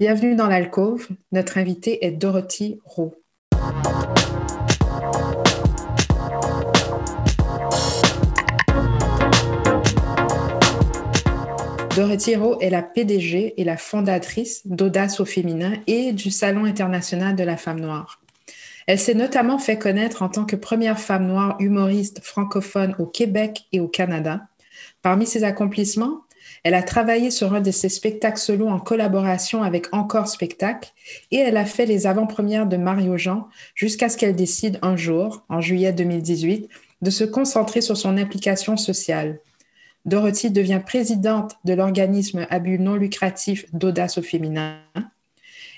Bienvenue dans l'alcôve. Notre invitée est Dorothy Rowe. Dorothy Rowe est la PDG et la fondatrice d'Audace au féminin et du Salon international de la femme noire. Elle s'est notamment fait connaître en tant que première femme noire humoriste francophone au Québec et au Canada. Parmi ses accomplissements, elle a travaillé sur un de ses spectacles solo en collaboration avec Encore Spectacle et elle a fait les avant-premières de Mario Jean jusqu'à ce qu'elle décide un jour, en juillet 2018, de se concentrer sur son implication sociale. Dorothy devient présidente de l'organisme à but non lucratif d'audace au féminin.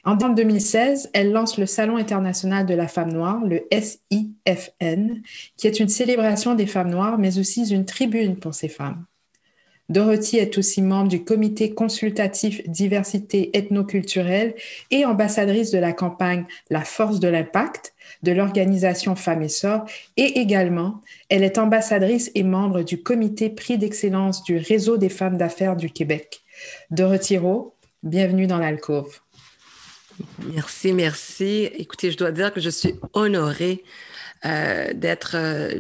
En 2016, elle lance le Salon international de la femme noire, le SIFN, qui est une célébration des femmes noires, mais aussi une tribune pour ces femmes. Dorothy est aussi membre du comité consultatif diversité ethnoculturelle et ambassadrice de la campagne La force de l'impact de l'organisation Femmes et Sœurs et également, elle est ambassadrice et membre du comité prix d'excellence du réseau des femmes d'affaires du Québec. Dorothy Rowe, bienvenue dans l'alcôve. Merci, merci. Écoutez, je dois dire que je suis honorée euh, d'être euh,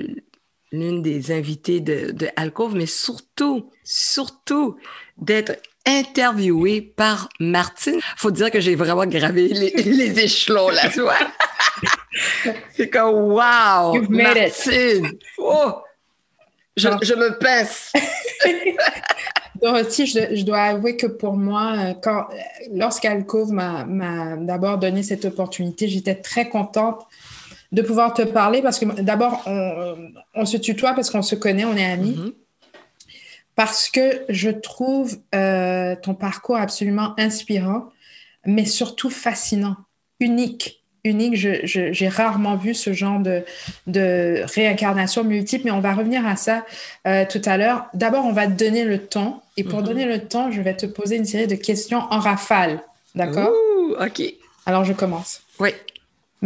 l'une des invitées de, de Alcove, mais surtout, surtout d'être interviewée par Martine. Faut dire que j'ai vraiment gravé les, échelons là, tu vois. C'est comme wow, Martine. Oh, je, je, me pince. Dorothy, je, je, dois avouer que pour moi, quand, lorsqu'Alcove m'a d'abord donné cette opportunité, j'étais très contente de pouvoir te parler parce que d'abord, on, se tutoie parce qu'on se connaît, on est amis. Mm-hmm. Parce que je trouve euh, ton parcours absolument inspirant, mais surtout fascinant, unique. Unique, j'ai rarement vu ce genre de, de, réincarnation multiple, mais on va revenir à ça euh, tout à l'heure. D'abord, on va te donner le temps, et pour mm-hmm. donner le temps, je vais te poser une série de questions en rafale. D'accord? OK. Alors, je commence. Oui.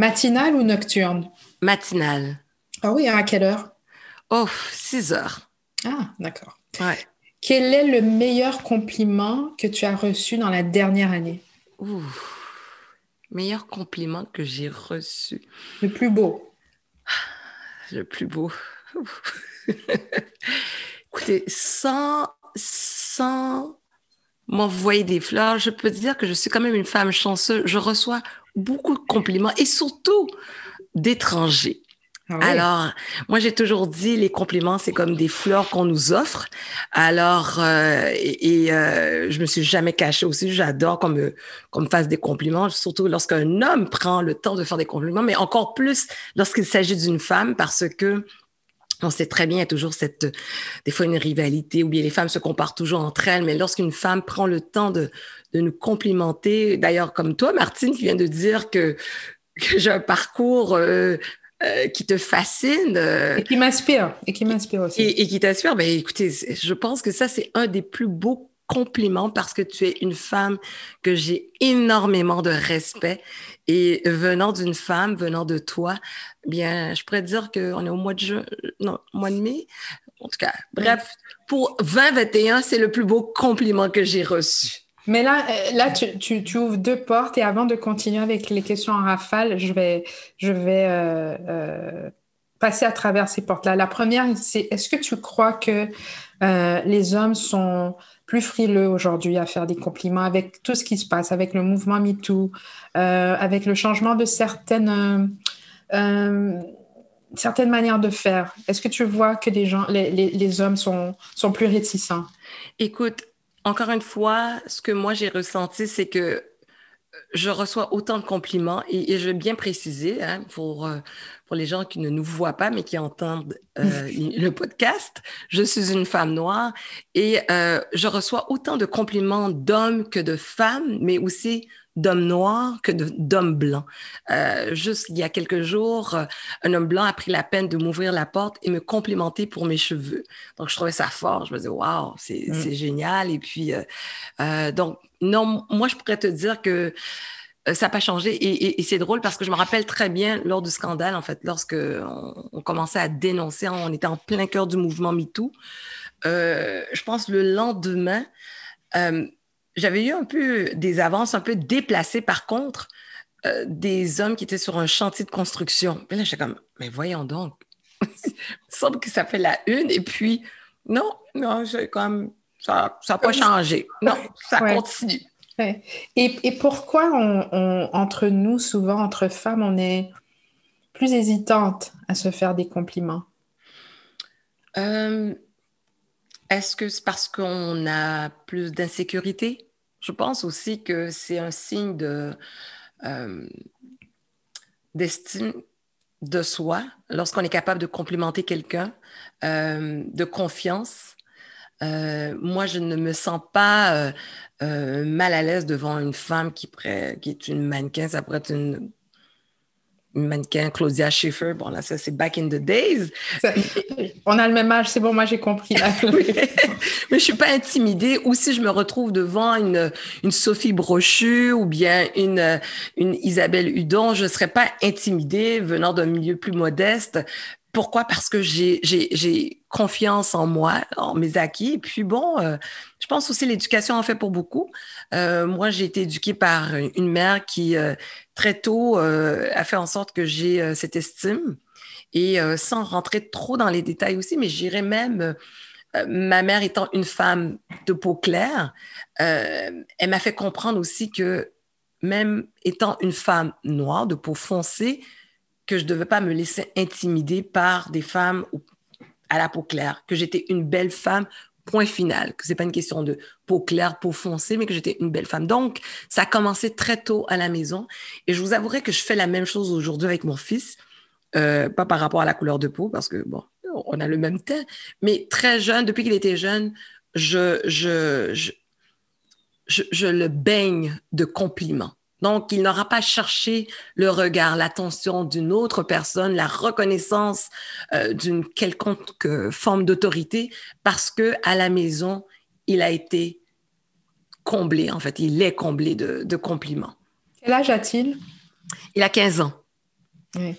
Matinale ou nocturne? Matinale. Ah oui, à quelle heure? Oh, 6 heures. Ah, d'accord. Ouais. Quel est le meilleur compliment que tu as reçu dans la dernière année? Ouh. Meilleur compliment que j'ai reçu. Le plus beau. Le plus beau. Écoutez, sans, sans m'envoyer des fleurs, je peux dire que je suis quand même une femme chanceuse. Je reçois beaucoup de compliments et surtout d'étrangers. Ah Alors, moi, j'ai toujours dit, les compliments, c'est comme des fleurs qu'on nous offre. Alors, euh, et, euh, je me suis jamais cachée aussi. J'adore qu'on me, qu'on me fasse des compliments, surtout lorsqu'un homme prend le temps de faire des compliments, mais encore plus lorsqu'il s'agit d'une femme, parce que on sait très bien, il y a toujours cette, des fois une rivalité, ou bien les femmes se comparent toujours entre elles, mais lorsqu'une femme prend le temps de, de nous complimenter, d'ailleurs comme toi, Martine, qui vient de dire que, que j'ai un parcours euh, euh, qui te fascine. Euh, et qui m'inspire, et qui m'inspire aussi. Et, qui t'inspire, ben écoutez, je pense que ça, c'est un des plus beaux compliments parce que tu es une femme que j'ai énormément de respect. Et venant d'une femme, venant de toi, bien, je pourrais dire qu'on est au mois de juin, non, mois de mai. En tout cas, bref, pour 2021, c'est le plus beau compliment que j'ai reçu. Mais là, euh, là tu, tu, ouvres deux portes et avant de continuer avec les questions en rafale, je vais, je vais euh, euh, passer à travers ces portes-là. La première, c'est est-ce que tu crois que les hommes sont plus frileux aujourd'hui à faire des compliments avec tout ce qui se passe, avec le mouvement MeToo, avec le changement de certaines certaines manières de faire. Est-ce que tu vois que les, gens, les, les, les hommes sont, sont plus réticents? Écoute, encore une fois, ce que moi j'ai ressenti, c'est que euh, je reçois autant de compliments et, je vais bien préciser hein, pour, euh, pour les gens qui ne nous voient pas mais qui entendent euh, le podcast. Je suis une femme noire et je reçois autant de compliments d'hommes que de femmes, mais aussi d'hommes noirs que d'hommes blancs. Euh, juste il y a quelques jours, euh, un homme blanc a pris la peine de m'ouvrir la porte et me complimenter pour mes cheveux. Donc, je trouvais ça fort. Je me disais, waouh, c'est mm. génial. Et puis, euh, donc, non, moi, je pourrais te dire que ça n'a pas changé. Et, c'est drôle parce que je me rappelle très bien lors du scandale, en fait, lorsque on, commençait à dénoncer, on était en plein cœur du mouvement MeToo. je pense le lendemain, j'avais eu un peu des avances un peu déplacées, par contre, euh, des hommes qui étaient sur un chantier de construction. Et là, j'étais comme, mais voyons donc, il semble que ça fait la une, et puis, non, non, comme, ça n'a pas changé. Non, ça continue. Et, et, pourquoi on, entre nous, souvent entre femmes, on est plus hésitante à se faire des compliments? Euh, est-ce que c'est parce qu'on a plus d'insécurité? Je pense aussi que c'est un signe de, euh, d'estime de soi lorsqu'on est capable de complimenter quelqu'un, euh, de confiance. Euh, moi, je ne me sens pas mal à l'aise devant une femme qui, qui est une mannequin. Ça pourrait être une mannequin Claudia Schiffer. Bon, là, ça, c'est back in the days. on a le même âge, c'est bon, moi, j'ai compris. mais, je suis pas intimidée. Ou si je me retrouve devant une, une Sophie Brochu ou bien une, une Isabelle Hudon, je serais pas intimidée venant d'un milieu plus modeste. Pourquoi? Parce que j'ai confiance en moi, en mes acquis. Et puis bon, euh, je pense aussi l'éducation en fait pour beaucoup. Euh, moi, j'ai été éduquée par une mère qui, euh, très tôt, a fait en sorte que j'ai cette estime. Et sans rentrer trop dans les détails aussi, mais j'irais même, ma mère étant une femme de peau claire, elle m'a fait comprendre aussi que même étant une femme noire de peau foncée, que je ne devais pas me laisser intimider par des femmes à la peau claire, que j'étais une belle femme, point final, que ce n'est pas une question de peau claire, peau foncée, mais que j'étais une belle femme. Donc, ça a commencé très tôt à la maison. Et je vous avouerai que je fais la même chose aujourd'hui avec mon fils, euh, pas par rapport à la couleur de peau, parce que, bon, on a le même teint, mais très jeune, depuis qu'il était jeune, je, je, je, je le baigne de compliments. Donc, il n'aura pas cherché le regard, l'attention d'une autre personne, la reconnaissance euh, d'une quelconque euh, forme d'autorité, parce que à la maison, il a été comblé. En fait, il est comblé de, compliments. Quel âge a-t-il? Il a 15 ans.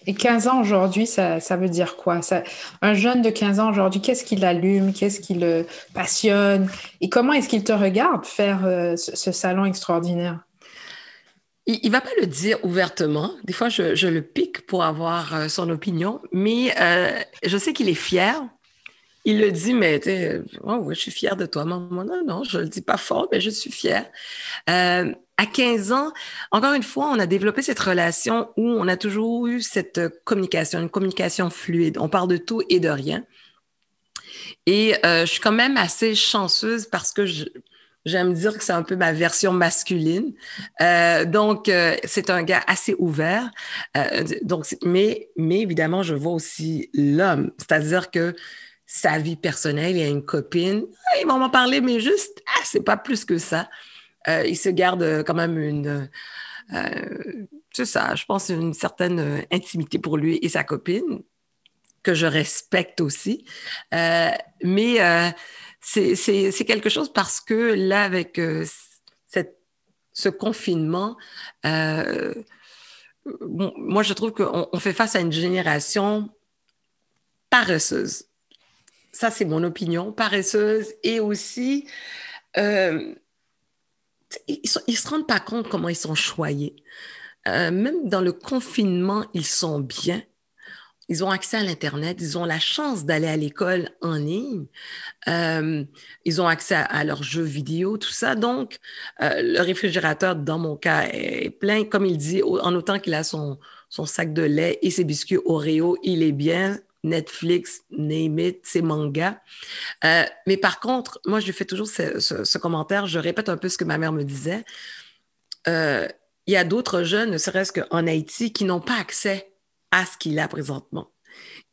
Et 15 ans aujourd'hui, ça, veut dire quoi? Ça, Un jeune de 15 ans aujourd'hui, qu'est-ce qui l'allume Qu'est-ce qui le passionne? Et comment est-ce qu'il te regarde faire euh, ce salon extraordinaire? Il, ne va pas le dire ouvertement. Des fois, je, le pique pour avoir euh, son opinion, mais euh, je sais qu'il est fier. Il le dit, mais oh, ouais, je suis fier de toi, maman. Non, non, je le dis pas fort, mais je suis fière. Euh, à 15 ans, encore une fois, on a développé cette relation où on a toujours eu cette communication, une communication fluide. On parle de tout et de rien. Et je suis quand même assez chanceuse parce que je, J'aime dire que c'est un peu ma version masculine. Euh, donc, euh, c'est un gars assez ouvert. Euh, donc, mais, mais évidemment, je vois aussi l'homme. C'est-à-dire que sa vie personnelle, il a une copine. Ah, ils vont m'en parler, mais juste, ah, c'est pas plus que ça. Il se garde quand même une. c'est ça, je pense, une certaine intimité pour lui et sa copine, que je respecte aussi. mais c'est quelque chose parce que là, avec euh, cette, ce confinement, euh, moi, je trouve qu'on on fait face à une génération paresseuse. Ça, c'est mon opinion, paresseuse et aussi, euh, ils ne se rendent pas compte comment ils sont choyés. même dans le confinement, ils sont bien ils ont accès à l'Internet, ils ont la chance d'aller à l'école en ligne, euh, ils ont accès à, leurs jeux vidéo, tout ça. Donc, euh, le réfrigérateur, dans mon cas, est plein. Comme il dit, en autant qu'il a son, sac de lait et ses biscuits Oreo, il est bien. Netflix, name it, ses mangas. Euh, mais par contre, moi, je fais toujours ce, ce, commentaire, je répète un peu ce que ma mère me disait. il y a d'autres jeunes, ne serait-ce qu'en Haïti, qui n'ont pas accès à ce qu'il a présentement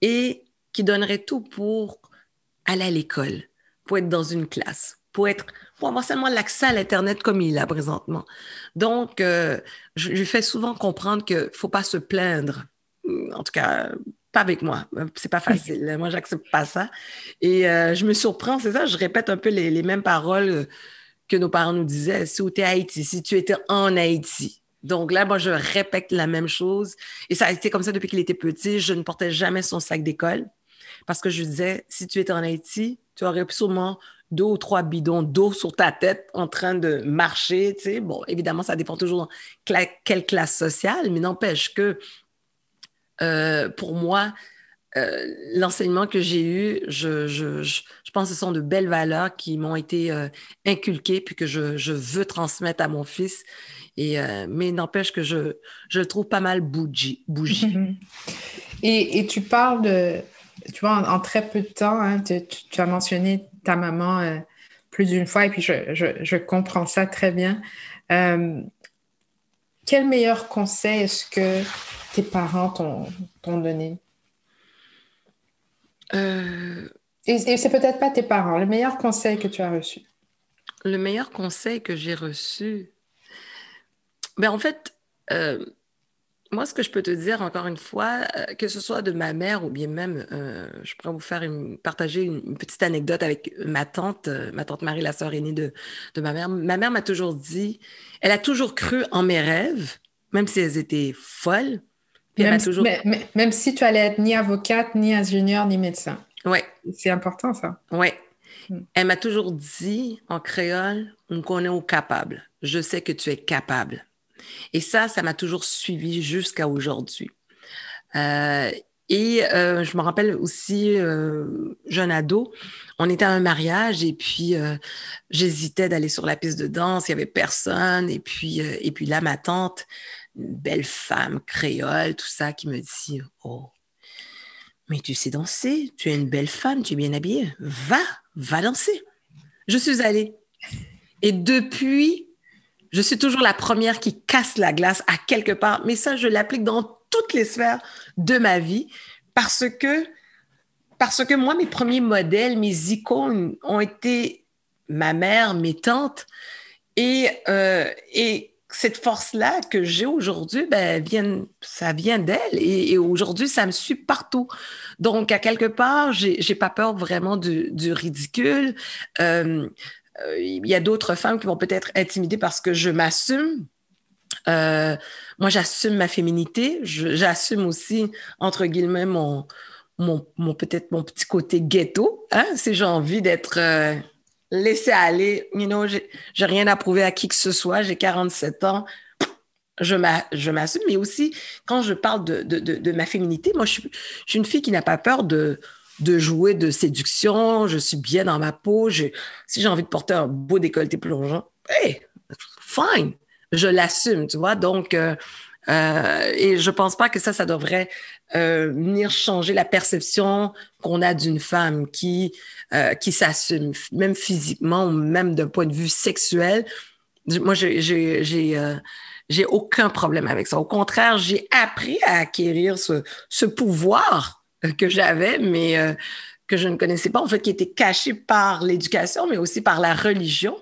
et qui donnerait tout pour aller à l'école, pour être dans une classe, pour être pour avoir seulement l'accès à l'Internet comme il a présentement. Donc, euh, je lui fais souvent comprendre qu'il ne faut pas se plaindre. En tout cas, pas avec moi. C'est pas facile. moi, j'accepte pas ça. Et euh, je me surprends, c'est ça, je répète un peu les, les, mêmes paroles que nos parents nous disaient. Si tu es Haïti, si tu étais en Haïti, donc là, moi, je répète la même chose. Et ça a été comme ça depuis qu'il était petit. Je ne portais jamais son sac d'école parce que je disais, si tu étais en Haïti, tu aurais sûrement deux ou trois bidons d'eau sur ta tête en train de marcher, tu sais. Bon, évidemment, ça dépend toujours de quelle classe sociale, mais n'empêche que euh, pour moi, euh, l'enseignement que j'ai eu, je, pense que ce sont de belles valeurs qui m'ont été euh, inculquées puis que je, veux transmettre à mon fils. Et, mais n'empêche que je, je le trouve pas mal bougie. bougie. et, et, tu parles de, tu vois, en, très peu de temps, hein, tu, tu, as mentionné ta maman plus d'une fois et puis je, je, comprends ça très bien. quel meilleur conseil est-ce que tes parents t'ont donné? Euh... Et, c'est peut-être pas tes parents, le meilleur conseil que tu as reçu. Le meilleur conseil que j'ai reçu. Ben, en fait, euh, moi, ce que je peux te dire, encore une fois, euh, que ce soit de ma mère ou bien même, euh, je pourrais vous faire une, partager une, petite anecdote avec ma tante, ma tante Marie, la sœur aînée de, de ma mère. Ma mère m'a toujours dit, elle a toujours cru en mes rêves, même si elles étaient folles, même, si tu allais être ni avocate, ni ingénieur, ni médecin. Oui. C'est important, ça. Oui. Hmm. Elle m'a toujours dit en créole, on connaît au capable. Je sais que tu es capable. Et ça, ça m'a toujours suivi jusqu'à aujourd'hui. Euh, et euh, je me rappelle aussi, euh, jeune ado, on était à un mariage et puis j'hésitais d'aller sur la piste de danse, il n'y avait personne. Et puis, et puis là, ma tante, une belle femme créole, tout ça, qui me dit Oh, mais tu sais danser, tu es une belle femme, tu es bien habillée, va, va danser. Je suis allée. Et depuis, je suis toujours la première qui casse la glace à quelque part, mais ça, je l'applique dans toutes les sphères de ma vie parce que, parce que moi, mes premiers modèles, mes icônes ont été ma mère, mes tantes, et, euh, et cette force-là que j'ai aujourd'hui, ben, ça vient d'elle. Et, aujourd'hui, ça me suit partout. Donc, à quelque part, j'ai, pas peur vraiment du, ridicule. Euh, il y a d'autres femmes qui vont peut-être intimider parce que je m'assume. Euh, moi, j'assume ma féminité. j'assume aussi, entre guillemets, mon, mon, peut-être mon petit côté ghetto, hein, si j'ai envie d'être laisser aller. You know, j'ai rien à prouver à qui que ce soit. J'ai 47 ans. Je m'assume, mais aussi quand je parle de, de, ma féminité, moi, je suis une fille qui n'a pas peur de, de jouer de séduction. Je suis bien dans ma peau. Si j'ai envie de porter un beau décolleté plongeant, hey, fine, je l'assume, tu vois. Donc, euh, euh, et je pense pas que ça, ça devrait euh, venir changer la perception qu'on a d'une femme qui, euh, qui s'assume, même physiquement ou même d'un point de vue sexuel. Moi, j'ai, j'ai, j'ai, euh, j'ai aucun problème avec ça. Au contraire, j'ai appris à acquérir ce, ce pouvoir que j'avais, mais euh, que je ne connaissais pas, en fait, qui était caché par l'éducation, mais aussi par la religion.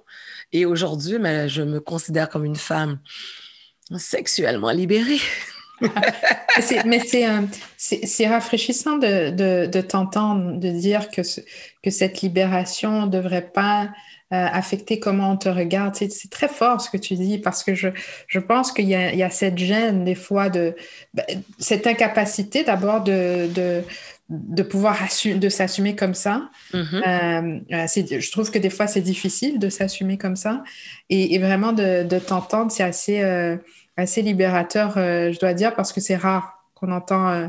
Et aujourd'hui, mais je me considère comme une femme sexuellement libérée. mais c'est rafraîchissant de, de, de t'entendre, de dire que, que cette libération ne devrait pas euh, affecter comment on te regarde. C'est très fort ce que tu dis parce que je, je pense qu'il y, y, a cette gêne des fois, de, ben, cette incapacité d'abord de, de, de pouvoir de s'assumer comme ça. Mm-hmm. Euh, je trouve que des fois c'est difficile de s'assumer comme ça et, et vraiment de, de t'entendre, c'est assez... Euh, assez libérateur, euh, je dois dire, parce que c'est rare qu'on entend. Euh,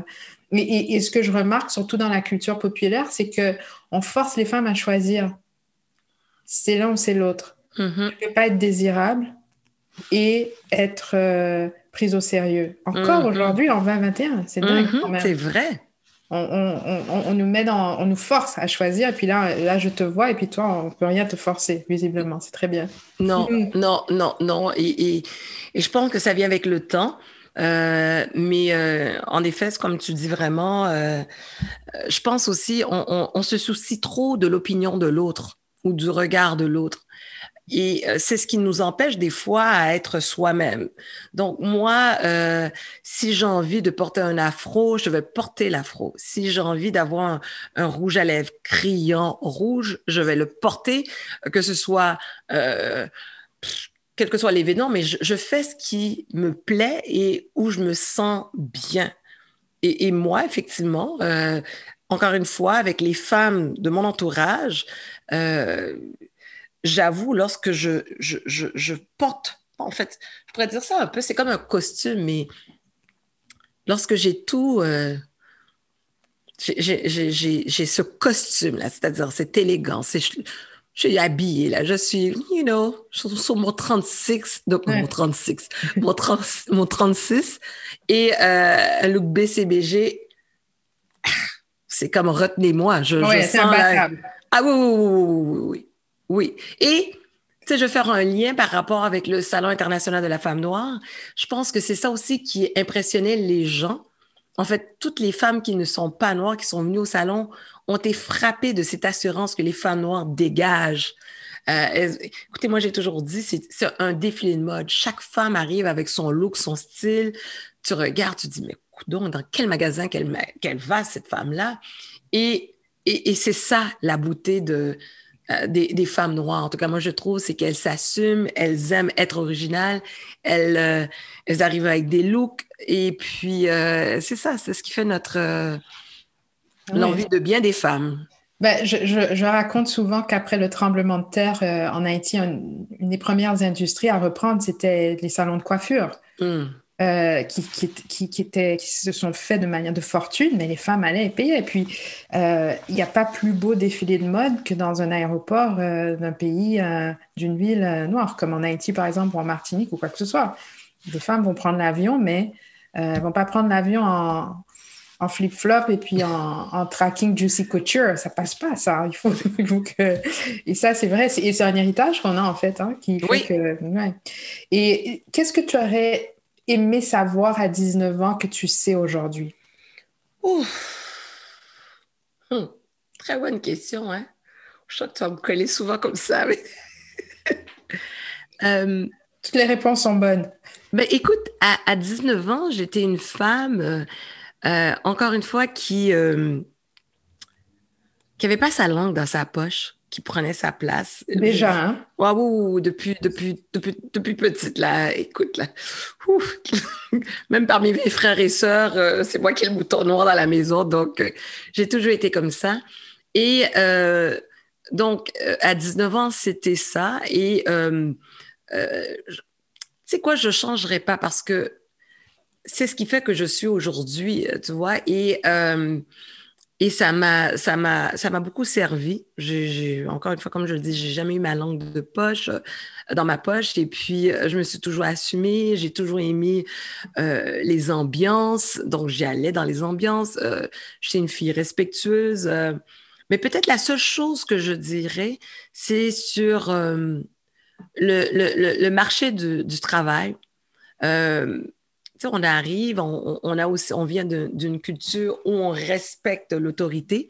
et, ce que je remarque, surtout dans la culture populaire, c'est que on force les femmes à choisir. C'est l'un ou c'est l'autre. Mm-hmm. Je ne peux pas être désirable et être euh, prise au sérieux. Encore mm-hmm. aujourd'hui, en 2021, c'est dingue mm-hmm. C'est vrai. On, nous met dans, on nous force à choisir, et puis là, là, je te vois, et puis toi, on peut rien te forcer, visiblement. C'est très bien. Non, non, non, non. et, et je pense que ça vient avec le temps. Euh, mais euh, en effet, comme tu dis vraiment, euh, je pense aussi, on, on, se soucie trop de l'opinion de l'autre ou du regard de l'autre. Et c'est ce qui nous empêche des fois à être soi-même. Donc moi, si j'ai envie de porter un afro, je vais porter l'afro. Si j'ai envie d'avoir un, rouge à lèvres criant rouge, je vais le porter, que ce soit quel que soit l'événement, mais je, fais ce qui me plaît et où je me sens bien. Et, moi, effectivement, euh, encore une fois, avec les femmes de mon entourage, j'avoue, lorsque je, je, je, porte, en fait, je pourrais dire ça un peu, c'est comme un costume, mais lorsque j'ai tout, j'ai ce costume-là, c'est-à-dire cette élégance, je, suis habillée, là, je suis, you know, sur, mon 36, donc mon 36, mon, mon 36, et euh, un look BCBG, c'est comme retenez-moi, je, je sens Ah oui, oui, oui, oui, oui. Et tu sais, je vais faire un lien par rapport avec le Salon international de la femme noire. Je pense que c'est ça aussi qui impressionnait les gens en fait, toutes les femmes qui ne sont pas noires, qui sont venues au salon, ont été frappées de cette assurance que les femmes noires dégagent. Euh, écoutez, moi, j'ai toujours dit, c'est un défilé de mode. Chaque femme arrive avec son look, son style. Tu regardes, tu dis, mais donc, dans quel magasin qu'elle va, cette femme-là? Et, et, c'est ça, la beauté de, euh, des, femmes noires. En tout cas, moi, je trouve, c'est qu'elles s'assument, elles aiment être originales, elles, euh, elles arrivent avec des looks. Et puis, euh, c'est ça, c'est ce qui fait notre l'envie de bien des femmes. Ben, je, je, raconte souvent qu'après le tremblement de terre en Haïti, une, des premières industries à reprendre, c'était les salons de coiffure. Hmm. Euh, qui, qui, qui, étaient, qui se sont faits de manière de fortune, mais les femmes allaient et payaient. Et puis, euh, il n'y a pas plus beau défilé de mode que dans un aéroport euh, d'un pays, d'une ville noire, comme en Haïti, par exemple, ou en Martinique, ou quoi que ce soit. Les femmes vont prendre l'avion, mais elles ne vont pas prendre l'avion en, en flip-flop et puis en, tracking Juicy Couture. Ça passe pas, ça. Il faut, que... Et ça, c'est vrai. Et c'est un héritage qu'on a, en fait, hein, qui fait que... Ouais. Et qu'est-ce que tu aurais aimer savoir à 19 ans que tu sais aujourd'hui? Hum, très bonne question, hein? Je crois que tu vas me coller souvent comme ça. Euh, Toutes les réponses sont bonnes. Ben, écoute, à, 19 ans, j'étais une femme, euh, euh, encore une fois, qui n'avait pas sa langue dans sa poche qui prenait sa place. Déjà, hein? Waouh, depuis, depuis, depuis, depuis petite, là, écoute, là. Même parmi mes frères et sœurs, euh, c'est moi qui ai le bouton noir dans la maison, donc euh, j'ai toujours été comme ça. Et euh, donc, à 19 ans, c'était ça. Et tu sais quoi, je ne changerai pas parce que c'est ce qui fait que je suis aujourd'hui, tu vois. Et et ça m'a, ça m'a, ça m'a beaucoup servi. J'ai, encore une fois, comme je le dis, j'ai jamais eu ma langue de poche euh, dans ma poche. Et puis, euh, je me suis toujours assumée. J'ai toujours aimé euh, les ambiances. Donc, j'y allais dans les ambiances. j'étais une fille respectueuse. mais peut-être la seule chose que je dirais, c'est sur le, le, le, marché du, du travail on arrive, on, vient d'une culture où on respecte l'autorité,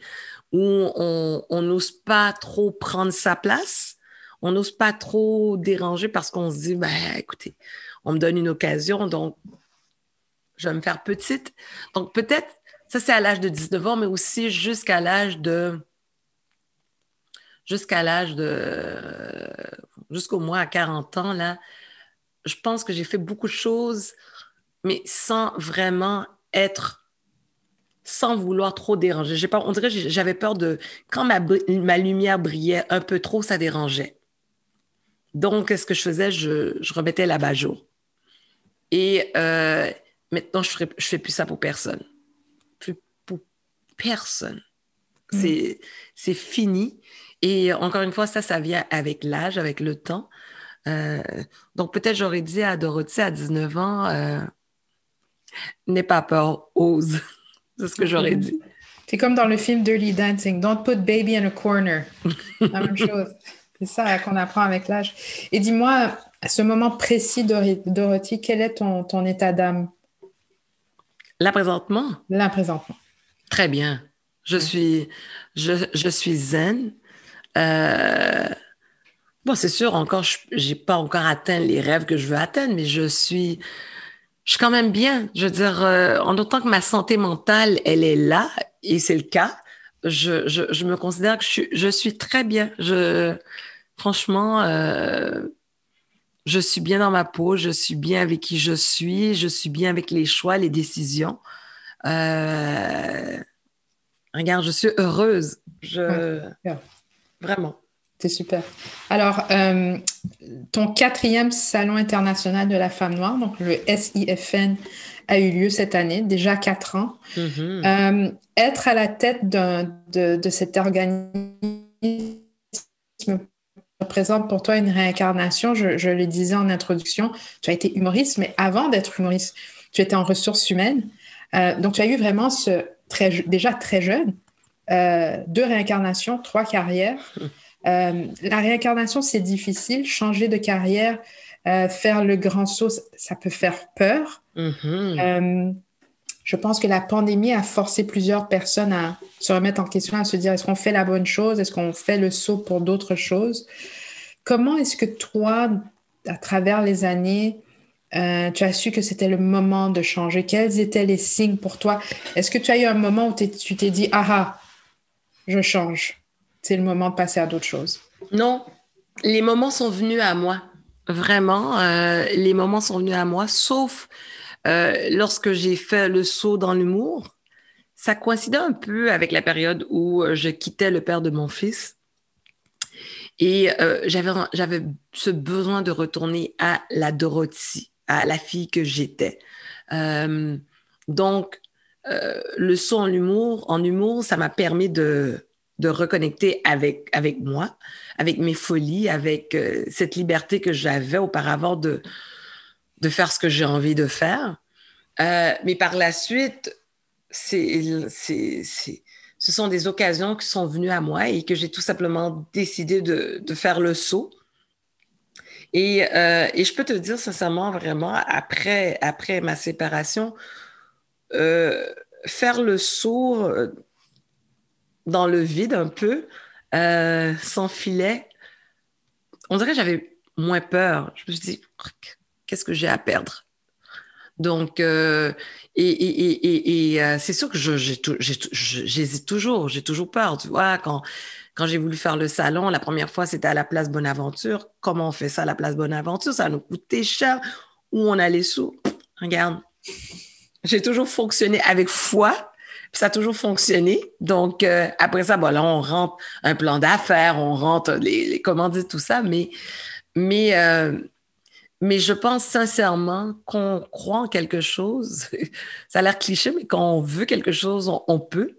où on n'ose pas trop prendre sa place, on n'ose pas trop déranger parce qu'on se dit, ben, écoutez, on me donne une occasion, donc je vais me faire petite. Donc peut-être, ça c'est à l'âge de 19 ans, mais aussi jusqu'à l'âge de jusqu'à l'âge de jusqu'au mois à 40 ans, là, je pense que j'ai fait beaucoup de choses mais sans vraiment être sans vouloir trop déranger. J'ai pas, on dirait que j'avais peur de quand ma, ma, lumière brillait un peu trop, ça dérangeait. Donc, ce que je faisais, je, je remettais la bas jour. Et euh, maintenant, je ne fais plus ça pour personne. Plus pour personne. Mm. C'est, c'est fini. Et encore une fois, ça, ça vient avec l'âge, avec le temps. Euh, donc, peut-être j'aurais dit à Dorothée à 19 ans, euh, N'aie pas peur, ose. C'est ce que j'aurais dit. C'est comme dans le film Dirty Dancing. Don't put baby in a corner. La même chose. C'est ça qu'on apprend avec l'âge. Et dis-moi, à ce moment précis, Dorothy, quel est ton, ton état d'âme? Là, présentement? Là, présentement. Très bien. Je suis, je, je suis zen. Euh, bon, c'est sûr, encore, je n'ai pas encore atteint les rêves que je veux atteindre, mais je suis, je suis quand même bien. Je veux dire, euh, en autant que ma santé mentale, elle est là, et c'est le cas, je, je, je, me considère que je suis, je suis très bien. Je, franchement, euh, je suis bien dans ma peau, je suis bien avec qui je suis, je suis bien avec les choix, les décisions. Euh, regarde, je suis heureuse. Je, Vraiment. C'est super. Alors, euh, ton quatrième salon international de la femme noire, donc le SIFN, a eu lieu cette année, déjà quatre ans. Mm-hmm. Euh, être à la tête de, de, cet organisme représente pour toi une réincarnation. Je, je, le disais en introduction, tu as été humoriste, mais avant d'être humoriste, tu étais en ressources humaines. Euh, donc, tu as eu vraiment ce, très, déjà très jeune, deux réincarnations, trois carrières. Euh, la réincarnation, c'est difficile. Changer de carrière, euh, faire le grand saut, ça peut faire peur. Mm-hmm. Euh, je pense que la pandémie a forcé plusieurs personnes à se remettre en question, à se dire est-ce qu'on fait la bonne chose, est-ce qu'on fait le saut pour d'autres choses? Comment est-ce que toi, à travers les années, tu as su que c'était le moment de changer? Quels étaient les signes pour toi? Est-ce que tu as eu un moment où tu t'es dit ah ah, je change? C'est le moment de passer à d'autres choses. Non, les moments sont venus à moi. Vraiment, euh, les moments sont venus à moi, sauf euh, lorsque j'ai fait le saut dans l'humour. Ça coïncidait un peu avec la période où euh, je quittais le père de mon fils. Et j'avais, j'avais ce besoin de retourner à la Dorothy, à la fille que j'étais. donc, le saut en humour, en humour, ça m'a permis de, de reconnecter avec, avec moi, avec mes folies, avec euh, cette liberté que j'avais auparavant de, de faire ce que j'ai envie de faire. Euh, mais par la suite, c'est, c'est, ce sont des occasions qui sont venues à moi et que j'ai tout simplement décidé de, de faire le saut. Et, euh, et, je peux te dire sincèrement, vraiment, après, après ma séparation, faire le saut dans le vide un peu, euh, sans filet. On dirait que j'avais moins peur. Je me suis dit, qu'est-ce que j'ai à perdre? Donc, euh, et, euh, c'est sûr que j'hésite toujours, j'ai toujours peur. Tu vois, quand, quand j'ai voulu faire le salon, la première fois, c'était à la place Bonaventure. Comment on fait ça à la place Bonaventure? Ça nous coûtait cher. Où on a les sous? Regarde, j'ai toujours fonctionné avec foi ça a toujours fonctionné. Donc, euh, après ça, bon, là, on rentre un plan d'affaires, on rentre les, les, commandites, tout ça, mais, mais, euh, mais je pense sincèrement qu'on croit en quelque chose. ça a l'air cliché, mais quand on veut quelque chose, on, peut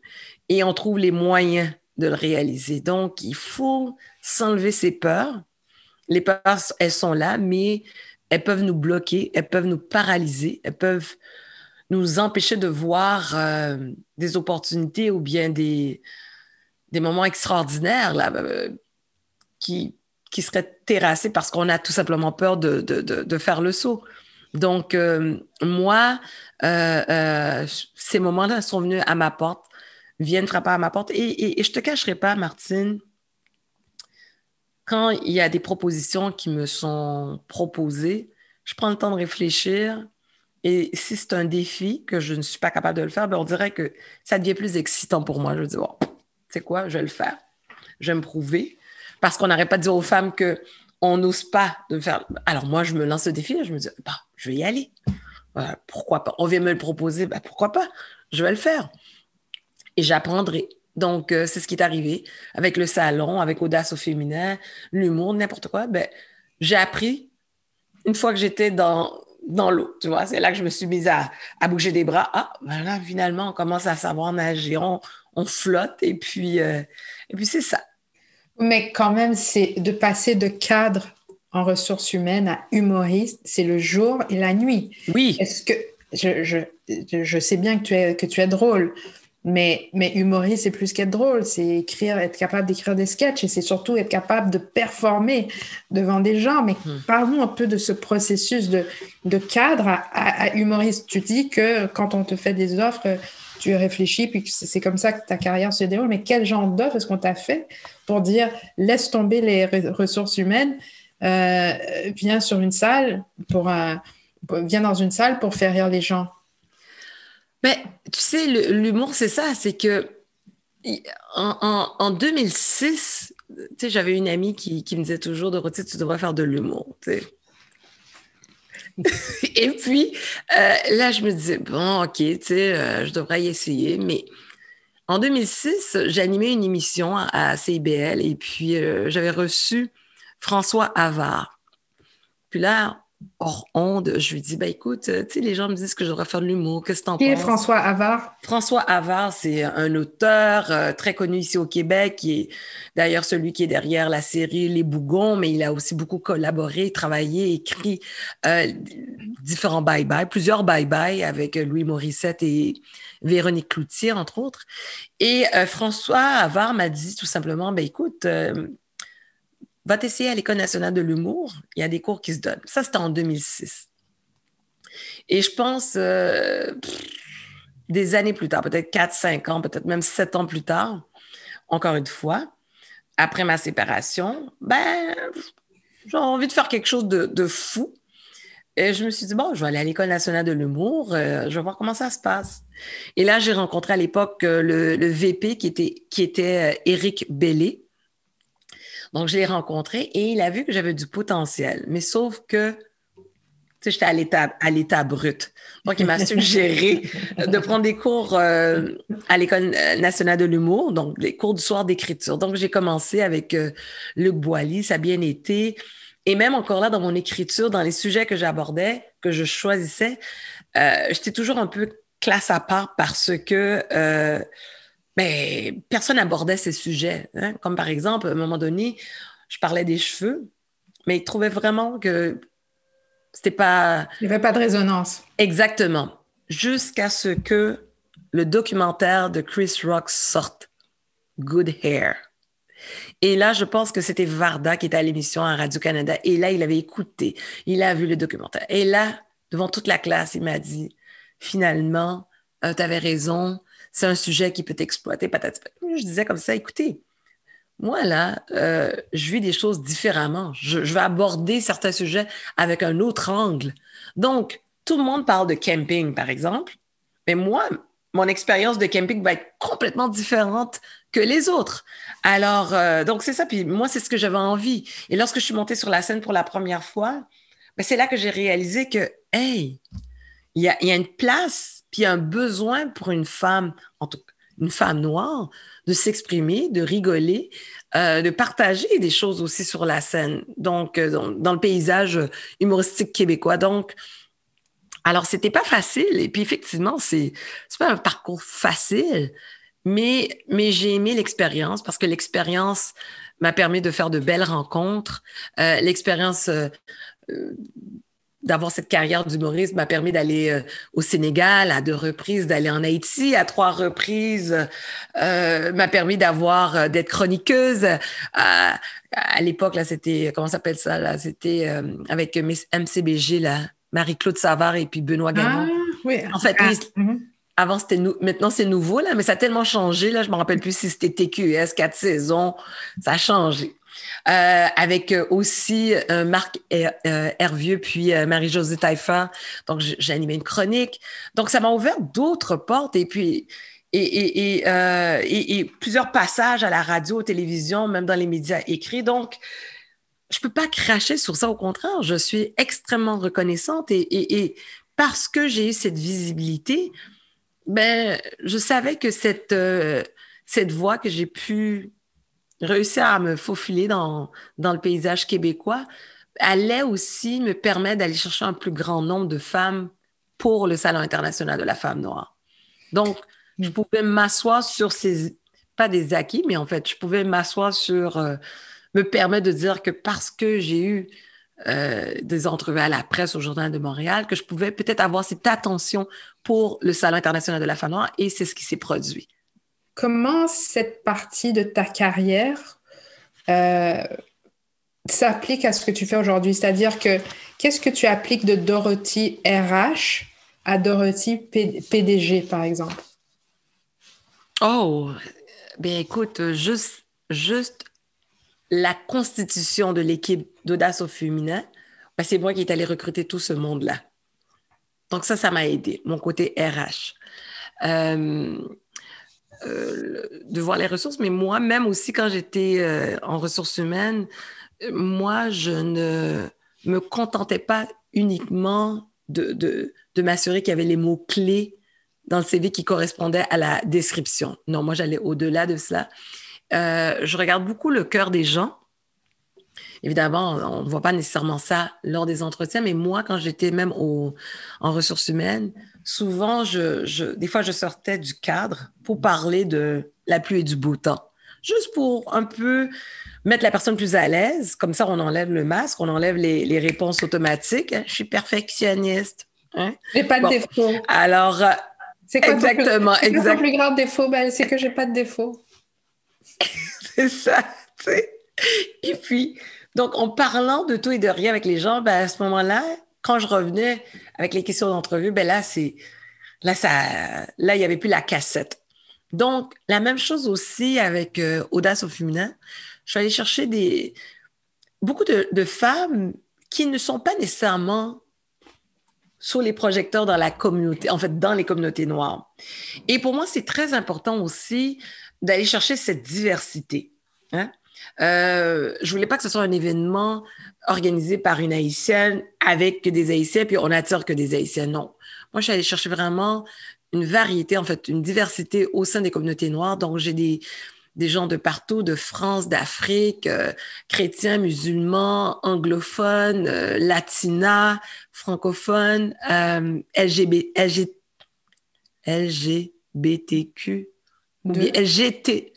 et on trouve les moyens de le réaliser. Donc, il faut s'enlever ses peurs. Les peurs, elles sont là, mais elles peuvent nous bloquer, elles peuvent nous paralyser, elles peuvent nous empêcher de voir euh, des opportunités ou bien des, des moments extraordinaires là, euh, qui, qui seraient terrassés parce qu'on a tout simplement peur de, de, de, faire le saut. Donc, euh, moi, ces moments-là sont venus à ma porte, viennent frapper à ma porte. Et, et, je ne te cacherai pas, Martine, quand il y a des propositions qui me sont proposées, je prends le temps de réfléchir, et si c'est un défi que je ne suis pas capable de le faire, ben on dirait que ça devient plus excitant pour moi. Je dis, oh, sais quoi, je vais le faire. Je vais me prouver. Parce qu'on n'arrête pas de dire aux femmes qu'on n'ose pas de faire. Alors moi, je me lance ce défi, je me dis, bah, je vais y aller. pourquoi pas? On vient me le proposer, bah, pourquoi pas? Je vais le faire. Et j'apprendrai. Donc, euh, c'est ce qui est arrivé avec le salon, avec Audace au féminin, l'humour, n'importe quoi. Ben, j'ai appris, une fois que j'étais dans, dans l'eau, tu vois. C'est là que je me suis mise à, bouger des bras. Ah, voilà, finalement, on commence à savoir nager, on, flotte et puis, euh, et puis c'est ça. Mais quand même, c'est de passer de cadre en ressources humaines à humoriste, c'est le jour et la nuit. Oui. Est-ce que je, je, je, sais bien que tu es, que tu es drôle, mais, mais humoriste, c'est plus qu'être drôle, c'est écrire, être capable d'écrire des sketchs et c'est surtout être capable de performer devant des gens. Mais hmm. parlons un peu de ce processus de, de cadre à, humoriste. Tu dis que quand on te fait des offres, tu réfléchis, puis c'est comme ça que ta carrière se déroule. Mais quel genre d'offre est-ce qu'on t'a fait pour dire laisse tomber les ressources humaines, euh, viens sur une salle pour viens dans une salle pour faire rire les gens? Ben, tu sais, l'humour, c'est ça, c'est que en, en, 2006, tu sais, j'avais une amie qui, qui, me disait toujours, Dorothée, tu devrais faire de l'humour. Et puis, euh, là, je me disais, bon, OK, tu sais, euh, je devrais y essayer, mais en 2006, j'ai animé une émission à CIBL et puis euh, j'avais reçu François Havard. Puis là, hors onde, je lui dis, ben écoute, euh, tu sais, les gens me disent que je devrais faire de l'humour, qu'est-ce que t'en penses? Qui est François Havard? François Havard, c'est un auteur euh, très connu ici au Québec, qui est d'ailleurs celui qui est derrière la série Les Bougons, mais il a aussi beaucoup collaboré, travaillé, écrit euh, différents bye-bye, plusieurs bye-bye avec Louis Morissette et Véronique Cloutier, entre autres. Et François Havard m'a dit tout simplement, ben écoute, va t'essayer à l'École nationale de l'humour. Il y a des cours qui se donnent. Ça, c'était en 2006. Et je pense euh, des années plus tard, peut-être 4, 5 ans, peut-être même 7 ans plus tard, encore une fois, après ma séparation, ben, j'ai envie de faire quelque chose de, fou. Et je me suis dit, bon, je vais aller à l'École nationale de l'humour, euh, je vais voir comment ça se passe. Et là, j'ai rencontré à l'époque euh, le, VP qui était, qui était Éric Bellé, donc, je l'ai rencontré et il a vu que j'avais du potentiel. Mais sauf que, tu sais, j'étais à l'état, à l'état brut. Donc, il m'a suggéré de prendre des cours euh, à l'École nationale de l'humour, donc des cours du soir d'écriture. Donc, j'ai commencé avec euh, Luc Boilly, ça a bien été. Et même encore là, dans mon écriture, dans les sujets que j'abordais, que je choisissais, euh, j'étais toujours un peu classe à part parce que ben, personne n'abordait ces sujets. Hein. Comme par exemple, à un moment donné, je parlais des cheveux, mais ils trouvaient vraiment que c'était pas. Il n'y avait pas de résonance. Exactement. Jusqu'à ce que le documentaire de Chris Rock sorte, Good Hair. Et là, je pense que c'était Varda qui était à l'émission à Radio-Canada. Et là, il avait écouté, il a vu le documentaire. Et là, devant toute la classe, il m'a dit, finalement, euh, tu avais raison, c'est un sujet qui peut t'exploiter, Je disais comme ça, écoutez, moi, là, euh, je vis des choses différemment. Je, vais aborder certains sujets avec un autre angle. Donc, tout le monde parle de camping, par exemple, mais moi, mon expérience de camping va être complètement différente que les autres. Alors, euh, donc c'est ça. Puis moi, c'est ce que j'avais envie. Et lorsque je suis montée sur la scène pour la première fois, ben, c'est là que j'ai réalisé que, hey, il y a, une place puis un besoin pour une femme, en tout cas une femme noire, de s'exprimer, de rigoler, euh, de partager des choses aussi sur la scène, donc euh, dans, le paysage humoristique québécois. Donc, alors c'était pas facile. Et puis effectivement, c'est pas un parcours facile, mais mais j'ai aimé l'expérience parce que l'expérience m'a permis de faire de belles rencontres. Euh, l'expérience d'avoir cette carrière d'humoriste m'a permis d'aller euh, au Sénégal à deux reprises, d'aller en Haïti à trois reprises, euh, m'a permis d'avoir euh, d'être chroniqueuse. À, l'époque là, c'était comment s'appelle ça là? C'était euh, avec MCBG là, Marie-Claude Savard et puis Benoît Gagnon. Ah, oui. En fait, ah, mhm. Avant, c'était nou maintenant, c'est nouveau, là, mais ça a tellement changé. Là, je me rappelle plus si c'était TQS, quatre saisons. Ça a changé. Euh, avec euh, aussi euh, Marc Hervieux puis Marie-Josée Taillefer. Donc, j'ai animé une chronique. Donc, ça m'a ouvert d'autres portes et puis et, plusieurs passages à la radio, télévision, même dans les médias écrits. Donc, je peux pas cracher sur ça. Au contraire, je suis extrêmement reconnaissante et, parce que j'ai eu cette visibilité, ben, je savais que cette, cette voix que j'ai pu réussir à me faufiler dans, dans le paysage québécois allait aussi me permettre d'aller chercher un plus grand nombre de femmes pour le Salon international de la femme noire. Donc, je pouvais m'asseoir sur ces, pas des acquis, mais en fait, je pouvais m'asseoir sur, euh, me permettre de dire que parce que j'ai eu euh, des entrevues à la presse au Journal de Montréal, que je pouvais peut-être avoir cette attention pour le Salon international de la femme noire, et c'est ce qui s'est produit. Comment cette partie de ta carrière euh, s'applique à ce que tu fais aujourd'hui? C'est-à-dire que qu'est-ce que tu appliques de Dorothy RH à Dorothy PDG, par exemple? Oh, bien écoute, juste, juste la constitution de l'équipe d'Audace au féminin, ben, c'est moi qui est allé recruter tout ce monde-là. Donc ça, ça m'a aidé, mon côté RH. Euh, euh, de voir les ressources, mais moi, même aussi quand j'étais euh, en ressources humaines, moi, je ne me contentais pas uniquement de, de, m'assurer qu'il y avait les mots-clés dans le CV qui correspondait à la description. Non, moi, j'allais au-delà de cela. Euh, je regarde beaucoup le cœur des gens. Évidemment, on ne voit pas nécessairement ça lors des entretiens, mais moi, quand j'étais même au, en ressources humaines, souvent, je, des fois, je sortais du cadre pour parler de la pluie et du beau temps, juste pour un peu mettre la personne plus à l'aise. Comme ça, on enlève le masque, on enlève les, réponses automatiques. Je suis perfectionniste. Hein? J'ai pas de défaut. Alors, euh, c'est quoi exactement, plus, exact... plus grand défaut? Ben, c'est que j'ai pas de défaut. c'est ça, tu sais. Et puis, donc, en parlant de tout et de rien avec les gens, ben, à ce moment-là, quand je revenais avec les questions d'entrevue, ben là, c'est là, ça, là, il n'y avait plus la cassette. Donc, la même chose aussi avec euh, Audace au féminin. Je suis allée chercher des, beaucoup de, femmes qui ne sont pas nécessairement sur les projecteurs dans la communauté, en fait, dans les communautés noires. Et pour moi, c'est très important aussi d'aller chercher cette diversité. Hein? Euh, je voulais pas que ce soit un événement organisé par une haïtienne avec des haïtiens, puis on attire que des haïtiens. Non. Moi, je suis allée chercher vraiment une variété, en fait, une diversité au sein des communautés noires. Donc, j'ai des, des gens de partout, de France, d'Afrique, euh, chrétiens, musulmans, anglophones, euh, latinas, francophones, euh, LGB, LG, LGBTQ, bien LGT.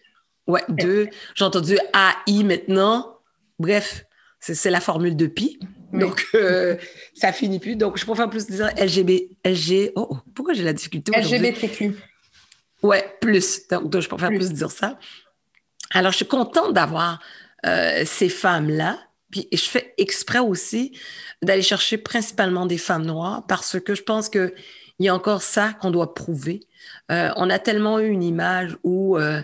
Ouais, deux. J'ai entendu AI maintenant. Bref, c'est la formule de pi. Donc, euh, ça finit plus. Donc, je préfère plus dire LGB, LG. Oh, pourquoi j'ai la difficulté LGBTQ. Ouais, plus. Donc, je préfère plus. dire ça. Alors, je suis contente d'avoir euh, ces femmes-là. Puis, je fais exprès aussi d'aller chercher principalement des femmes noires parce que je pense qu'il y a encore ça qu'on doit prouver. Euh, on a tellement eu une image où euh,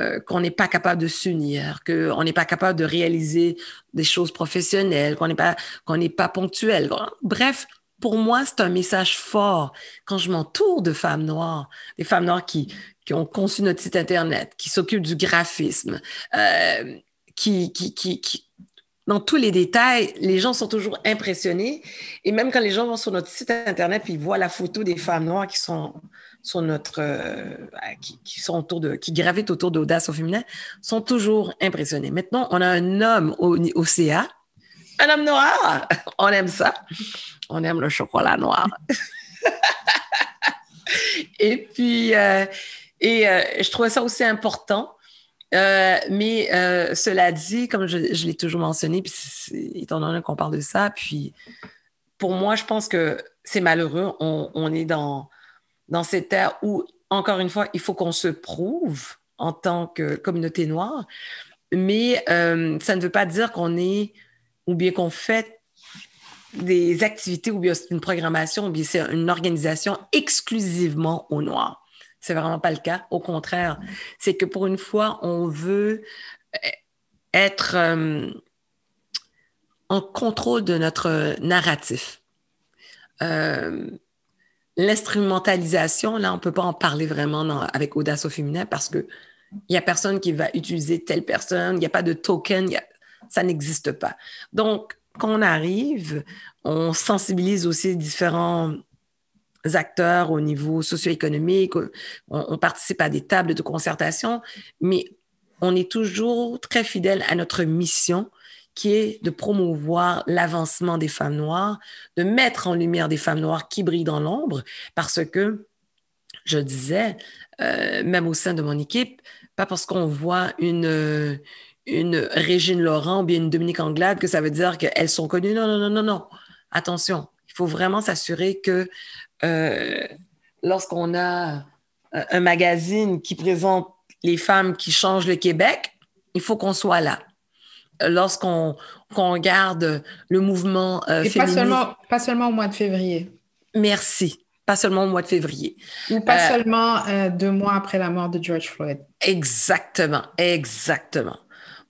euh, qu'on n'est pas capable de s'unir, qu'on n'est pas capable de réaliser des choses professionnelles, qu'on n'est pas pas ponctuel. Bref, pour moi, c'est un message fort quand je m'entoure de femmes noires, des femmes noires qui, qui ont conçu notre site Internet, qui s'occupent du graphisme, qui, qui, qui, qui, dans tous les détails, les gens sont toujours impressionnés. Et même quand les gens vont sur notre site Internet et ils voient la photo des femmes noires qui sont sur notre, euh, qui, sont autour de, qui gravitent autour d'Audace au féminin, sont toujours impressionnés. Maintenant, on a un homme au, CA, un homme noir. On aime ça. On aime le chocolat noir. et puis, euh, et euh, je trouvais ça aussi important euh, mais euh, cela dit, comme je, l'ai toujours mentionné, puis étant donné qu'on parle de ça, puis pour moi, je pense que c'est malheureux. On, est dans, dans cette ère où, encore une fois, il faut qu'on se prouve en tant que communauté noire, mais euh, ça ne veut pas dire qu'on est ou bien qu'on fait des activités ou bien une programmation ou bien c'est une organisation exclusivement aux Noirs. C'est vraiment pas le cas. Au contraire, c'est que pour une fois, on veut euh, être euh, en contrôle de notre narratif. Euh, l'instrumentalisation, là, on ne peut pas en parler vraiment avec Audace au féminin parce qu'il n'y a personne qui va utiliser telle personne, il n'y a pas de token, ça n'existe pas. Donc, quand on arrive, on sensibilise aussi différents acteurs au niveau socio-économique, on, participe à des tables de concertation, mais on est toujours très fidèle à notre mission qui est de promouvoir l'avancement des femmes noires, de mettre en lumière des femmes noires qui brillent dans l'ombre, parce que, je disais, euh, même au sein de mon équipe, pas parce qu'on voit une, une Régine Laurent ou bien une Dominique Anglade que ça veut dire qu'elles sont connues. Non, non, non, non, non. Attention, il faut vraiment s'assurer que euh, lorsqu'on a euh, un magazine qui présente les femmes qui changent le Québec, il faut qu'on soit là. Lorsqu'on regarde le mouvement euh, Et Pas seulement, pas seulement au mois de février. Merci. Pas seulement au mois de février. Ou pas seulement deux mois après la mort de George Floyd. Exactement, exactement.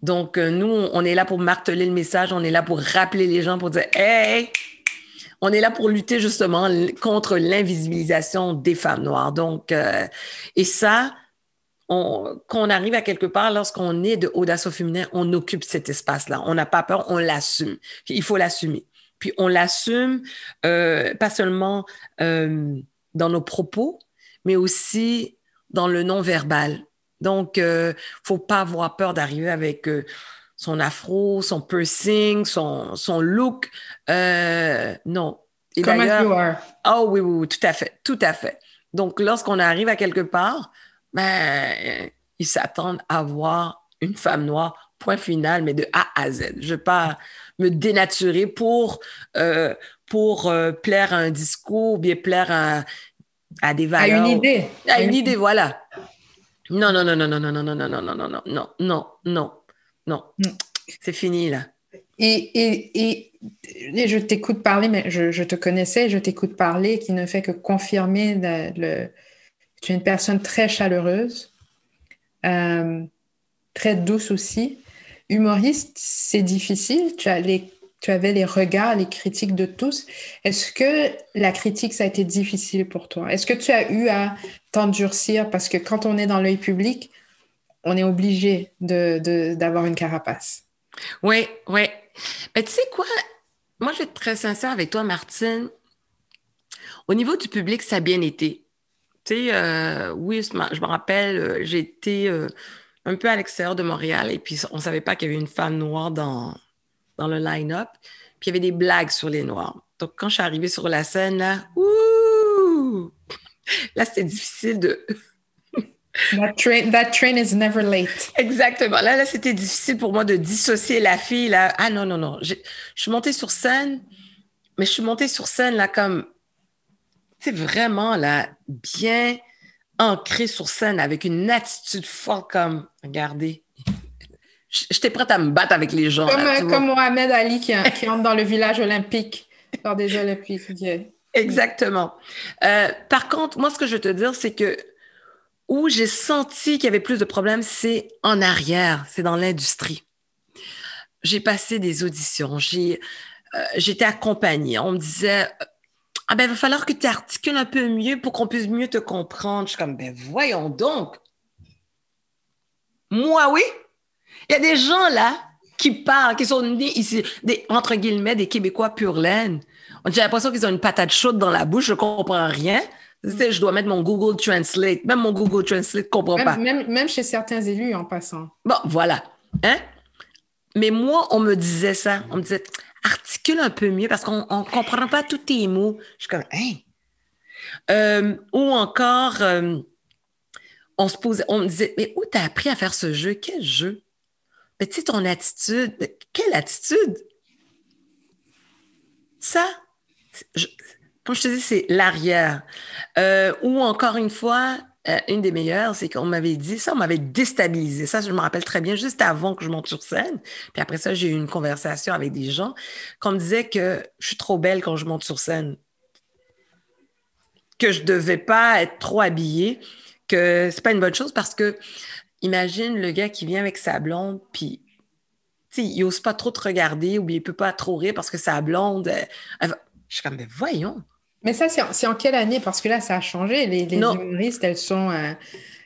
Donc, nous, on est là pour marteler le message, on est là pour rappeler les gens, pour dire, hey, on est là pour lutter justement contre l'invisibilisation des femmes noires. Donc, euh, et ça, on, quand on arrive à quelque part, lorsqu'on est de audace au féminin, on occupe cet espace-là. On n'a pas peur, on l'assume. Il faut l'assumer. Puis on l'assume euh, pas seulement euh, dans nos propos, mais aussi dans le non-verbal. Donc, il ne faut pas avoir peur d'arriver avec son afro, son piercing, son, son look. non. Et Comme Oh oui, oui, oui, tout à fait, tout à fait. Donc, lorsqu'on arrive à quelque part, ben, ils s'attendent à voir une femme noire, point final, mais de A à Z. Je ne vais pas me dénaturer pour, euh, pour euh, plaire à un discours ou bien plaire à, à des valeurs. À une idée. À une idée, voilà. Non, non, non, non, non, non, non, non, non, non, non, non, non, non, non, non. C'est fini, là. Et, et, et, je t'écoute parler, mais je, je, te connaissais, je t'écoute parler, qui ne fait que confirmer le, tu es une personne très chaleureuse, euh, très douce aussi. Humoriste, c'est difficile. Tu, as les, tu avais les regards, les critiques de tous. Est-ce que la critique, ça a été difficile pour toi? Est-ce que tu as eu à t'endurcir? Parce que quand on est dans l'œil public, on est obligé d'avoir une carapace. Oui, oui. Mais tu sais quoi? Moi, je vais être très sincère avec toi, Martine. Au niveau du public, ça a bien été. Tu sais, euh, oui, je me rappelle, euh, été euh, un peu à l'extérieur de Montréal et puis on ne savait pas qu'il y avait une femme noire dans, dans le line-up. Puis il y avait des blagues sur les noirs. Donc, quand je suis arrivée sur la scène, là, ouh! Là, c'était difficile de. That, train, that train is never late. Exactement. Là, là c'était difficile pour moi de dissocier la fille. Là. Ah non, non, non. Je suis montée sur scène, mais je suis montée sur scène là comme c'est vraiment là, bien ancré sur scène avec une attitude forte comme regardez. J'étais prête à me battre avec les gens. Comme, Mohamed Ali qui, entre dans le village olympique lors des Olympiques. Exactement. Euh, par contre, moi, ce que je veux te dire, c'est que où j'ai senti qu'il y avait plus de problèmes, c'est en arrière, c'est dans l'industrie. J'ai passé des auditions, j'ai euh, j'étais accompagnée. On me disait, ah ben, il va falloir que tu articules un peu mieux pour qu'on puisse mieux te comprendre. Je suis comme, ben voyons donc. Moi, oui. Il y a des gens là qui parlent, qui sont nés ici, entre guillemets, des Québécois pur laine. J'ai l'impression qu'ils ont une patate chaude dans la bouche, je comprends rien. Je dois mettre mon Google Translate. Même mon Google Translate ne comprend pas. Même, même, chez certains élus, en passant. Bon, voilà. Hein? Mais moi, on me disait ça. On me disait, articule un peu mieux parce qu'on ne comprend pas tous tes mots. Je suis comme, hein? Euh, ou encore, euh, on se posait, on me disait, mais où t'as appris à faire ce jeu? Quel jeu? Mais tu sais, ton attitude, quelle attitude? Ça, comme je te dis, c'est l'arrière. Euh, ou encore une fois, euh, une des meilleures, c'est qu'on m'avait dit ça, on m'avait déstabilisé. Ça, je me rappelle très bien, juste avant que je monte sur scène. Puis après ça, j'ai eu une conversation avec des gens qu'on me disait que je suis trop belle quand je monte sur scène, que je devais pas être trop habillée, que c'est pas une bonne chose parce que imagine le gars qui vient avec sa blonde, puis il n'ose pas trop te regarder ou il peut pas trop rire parce que sa blonde, je suis comme, mais voyons. Mais ça, c'est en, quelle année? Parce que là, ça a changé. Les, les humoristes, elles sont. Euh,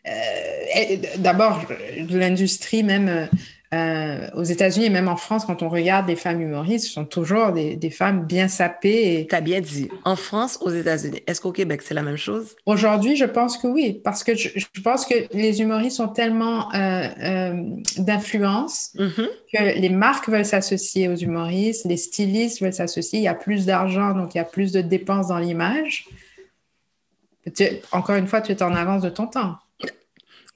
euh, D'abord, l'industrie, même euh, aux États-Unis et même en France, quand on regarde les femmes humoristes, ce sont toujours des, des femmes bien sapées. Et... Tu as bien dit. En France, aux États-Unis. Est-ce qu'au Québec, c'est la même chose? Aujourd'hui, je pense que oui, parce que je, je pense que les humoristes sont tellement euh, euh, d'influence mm-hmm. que les marques veulent s'associer aux humoristes, les stylistes veulent s'associer. Il y a plus d'argent, donc il y a plus de dépenses dans l'image. Encore une fois, tu es en avance de ton temps.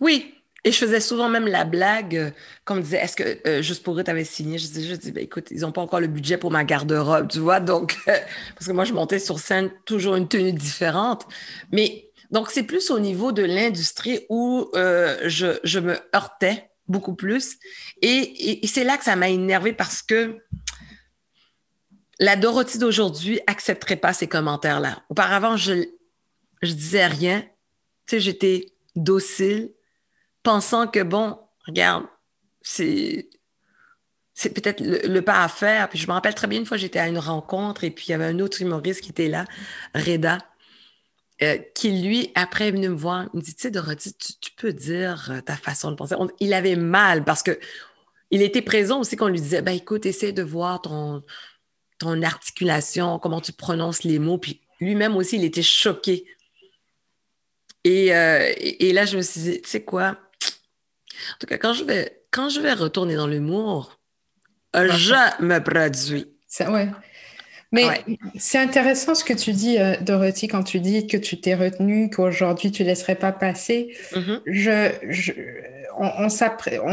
Oui, et je faisais souvent même la blague, euh, comme disait, est-ce que euh, Juste pour eux, tu avais signé? Je disais, je dis, ben, écoute, ils n'ont pas encore le budget pour ma garde-robe, tu vois? Donc, parce que moi, je montais sur scène toujours une tenue différente. Mais donc, c'est plus au niveau de l'industrie où euh, je, me heurtais beaucoup plus. Et, et, c'est là que ça m'a énervé parce que la Dorothy d'aujourd'hui accepterait pas ces commentaires-là. Auparavant, je, je disais rien. Tu sais, j'étais docile pensant que, bon, regarde, c'est c'est peut-être le, pas à faire. Puis je me rappelle très bien, une fois, j'étais à une rencontre et puis il y avait un autre humoriste qui était là, Reda, euh, qui, lui, après, est venu me voir. Il me dit, tu sais, Dorothy, tu, peux dire euh, ta façon de penser. il avait mal parce que il était présent aussi qu'on lui disait, ben écoute, essaie de voir ton, ton articulation, comment tu prononces les mots. Puis lui-même aussi, il était choqué Et, euh, et, là, je me suis dit, tu sais quoi? En tout cas, quand je vais, quand je vais retourner dans l'humour, je me produis. Ça, ouais. Mais c'est intéressant ce que tu dis, euh, Dorothy, quand tu dis que tu t'es retenue, qu'aujourd'hui tu ne laisserais pas passer. Mm-hmm. je, on,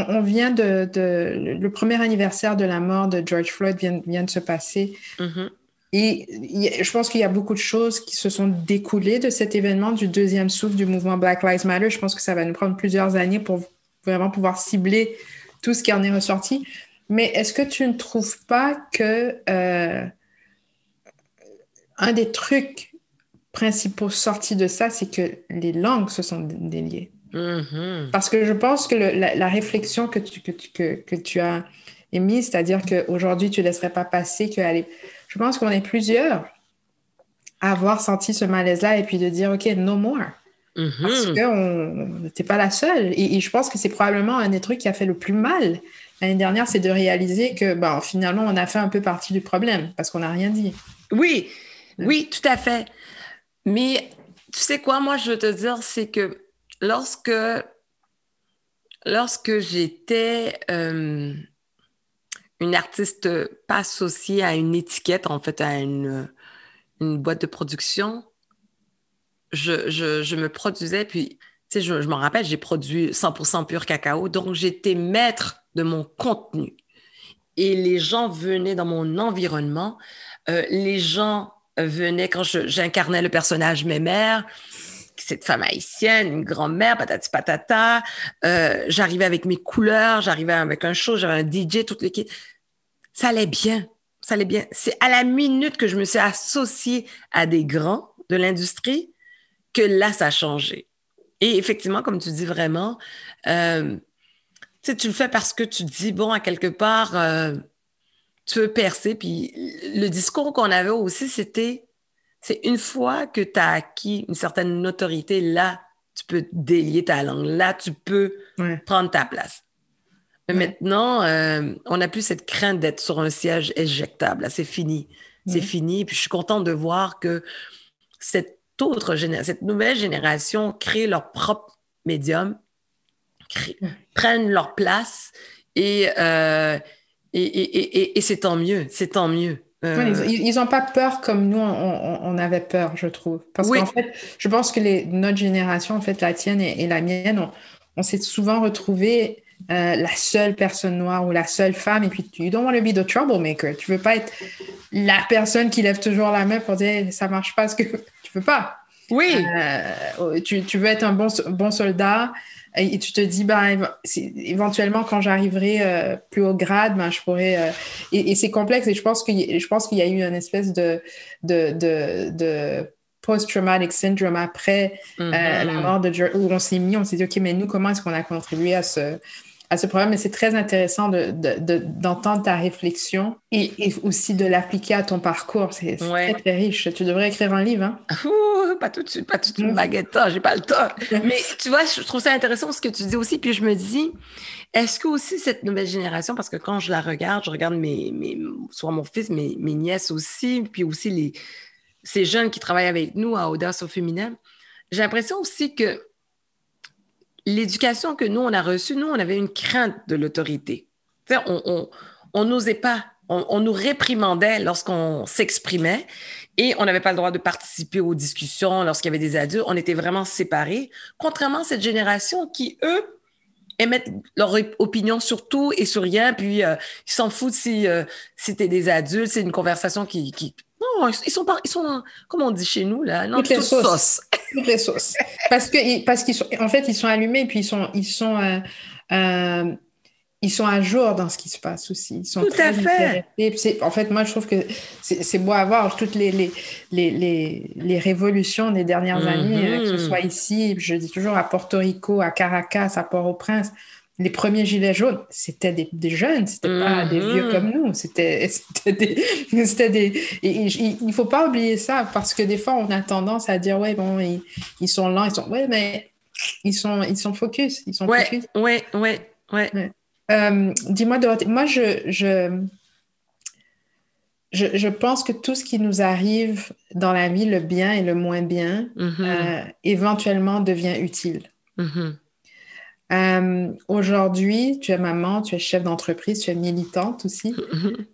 on, vient de, Le premier anniversaire de la mort de George Floyd vient, vient de se passer. Mm-hmm. Et je pense qu'il y a beaucoup de choses qui se sont découlées de cet événement, du deuxième souffle du mouvement Black Lives Matter. Je pense que ça va nous prendre plusieurs années pour vraiment pouvoir cibler tout ce qui en est ressorti. Mais est-ce que tu ne trouves pas que euh, un des trucs principaux sortis de ça, c'est que les langues se sont déliées? Mm-hmm. Parce que je pense que la, réflexion que tu, que, que, tu as émise, c'est-à-dire qu'aujourd'hui, tu ne laisserais pas passer, que je pense qu'on est plusieurs à avoir senti ce malaise-là et puis de dire, OK, no more. Mm-hmm. Parce que tu n'es pas la seule. Et, je pense que c'est probablement un des trucs qui a fait le plus mal l'année dernière, c'est de réaliser que bon, finalement, on a fait un peu partie du problème parce qu'on n'a rien dit. Oui, oui, tout à fait. Mais tu sais quoi, moi, je veux te dire, c'est que lorsque, lorsque j'étais euh, une artiste pas associée à une étiquette, en fait, à une, une boîte de production, je, je, me produisais, puis, tu sais, je, je m'en rappelle, j'ai produit 100% pur cacao, donc j'étais maître de mon contenu. Et les gens venaient dans mon environnement, euh, les gens venait quand j'incarnais le personnage Mémère, cette femme haïtienne, une grand-mère, patati patata. Euh, j'arrivais avec mes couleurs, j'arrivais avec un show, j'avais un DJ, toute l'équipe. Ça allait bien, ça allait bien. C'est à la minute que je me suis associée à des grands de l'industrie que là, ça a changé. Et effectivement, comme tu dis vraiment, euh, tu le fais parce que tu dis, bon, à quelque part, euh, tu veux percer. Puis le discours qu'on avait aussi, c'était, c'est une fois que tu as acquis une certaine notoriété, là, tu peux délier ta langue. Là, tu peux prendre ta place. Mais maintenant, euh, on n'a plus cette crainte d'être sur un siège éjectable. c'est fini. C'est fini. Puis je suis contente de voir que cette autre cette nouvelle génération crée leur propre médium, prennent leur place et, euh, et, c'est tant mieux, c'est tant mieux. Euh, ils n'ont pas peur comme nous, on, avait peur, je trouve. Parce qu'en fait, je pense que les, notre génération, en fait, la tienne et, la mienne, on, s'est souvent retrouvés euh, la seule personne noire ou la seule femme. Et puis, tu don't want to be the troublemaker. Tu veux pas être la personne qui lève toujours la main pour dire ça marche pas, ce que pas. Oui. Euh, tu, tu, veux être un bon, bon soldat et tu te dis, ben, éventuellement, quand j'arriverai euh, plus haut grade, ben, je pourrais. Euh, et, c'est complexe et je pense qu'il y a eu une espèce de, de, de, de post-traumatic syndrome après la mm-hmm. mort de où on s'est mis, on s'est dit, OK, mais nous, comment est-ce qu'on a contribué à ce, à ce problème. Mais c'est très intéressant d'entendre de, ta réflexion et, aussi de l'appliquer à ton parcours. C'est très, très riche. Tu devrais écrire un livre. Hein? pas tout de suite, pas tout de suite, mm. baguette, j'ai pas le temps. Mais tu vois, je trouve ça intéressant ce que tu dis aussi. Puis je me dis, est-ce que aussi cette nouvelle génération, parce que quand je la regarde, je regarde mes, mes soit mon fils, mes, mes nièces aussi, puis aussi les, ces jeunes qui travaillent avec nous à Audace au féminin, j'ai l'impression aussi que l'éducation que nous, on a reçue, nous, on avait une crainte de l'autorité. On n'osait pas, on, nous réprimandait lorsqu'on s'exprimait et on n'avait pas le droit de participer aux discussions lorsqu'il y avait des adultes. On était vraiment séparés, contrairement à cette génération qui, eux, émettent leur opinion sur tout et sur rien, puis euh, ils s'en foutent si euh, c'était des adultes, c'est une conversation qui, non, ils sont, pas, ils sont, comme on dit chez nous, là, non, toutes les sauces. Toutes les sauces. Parce que, parce qu'ils sont, en fait, ils sont allumés, et puis ils sont, ils sont, euh, euh, ils sont à jour dans ce qui se passe aussi. Ils sont Tout à fait. En fait, moi, je trouve que c'est beau à voir toutes les, les, les, les, révolutions des dernières années, euh, que ce mm-hmm. soit ici, je dis toujours à Porto Rico, à Caracas, à Port-au-Prince les premiers gilets jaunes, c'était des, des, jeunes, c'était pas des vieux comme nous, c'était des, des, il ne faut pas oublier ça parce que des fois on a tendance à dire ouais bon ils, sont lents, ils sont ouais mais ils sont ils sont focus, ils sont ouais, focus. Ouais ouais ouais. Euh, dis-moi Dorothée, moi je, je je, pense que tout ce qui nous arrive dans la vie, le bien et le moins bien, Mhm. euh, éventuellement devient utile. Mhm. Euh, Aujourd'hui, tu es maman, tu es chef d'entreprise, tu es militante aussi.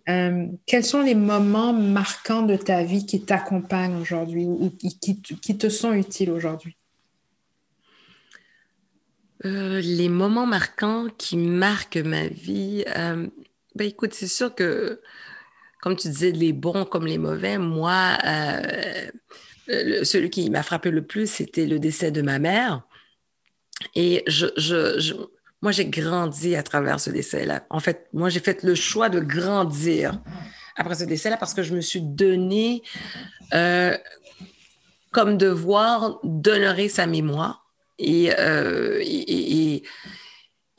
Euh, quels sont les moments marquants de ta vie qui t'accompagnent aujourd'hui ou, qui, qui te- sont utiles aujourd'hui? Euh, les moments marquants qui marquent ma vie, ben écoute, c'est sûr que, comme tu disais, les bons comme les mauvais, moi, le- celui qui m'a frappé le plus, c'était le décès de ma mère. Et je, je, je- moi, j'ai grandi à travers ce décès-là. En fait, moi, j'ai fait le choix de grandir après ce décès-là parce que je me suis donné euh, comme devoir d'honorer sa mémoire. Et, euh, et,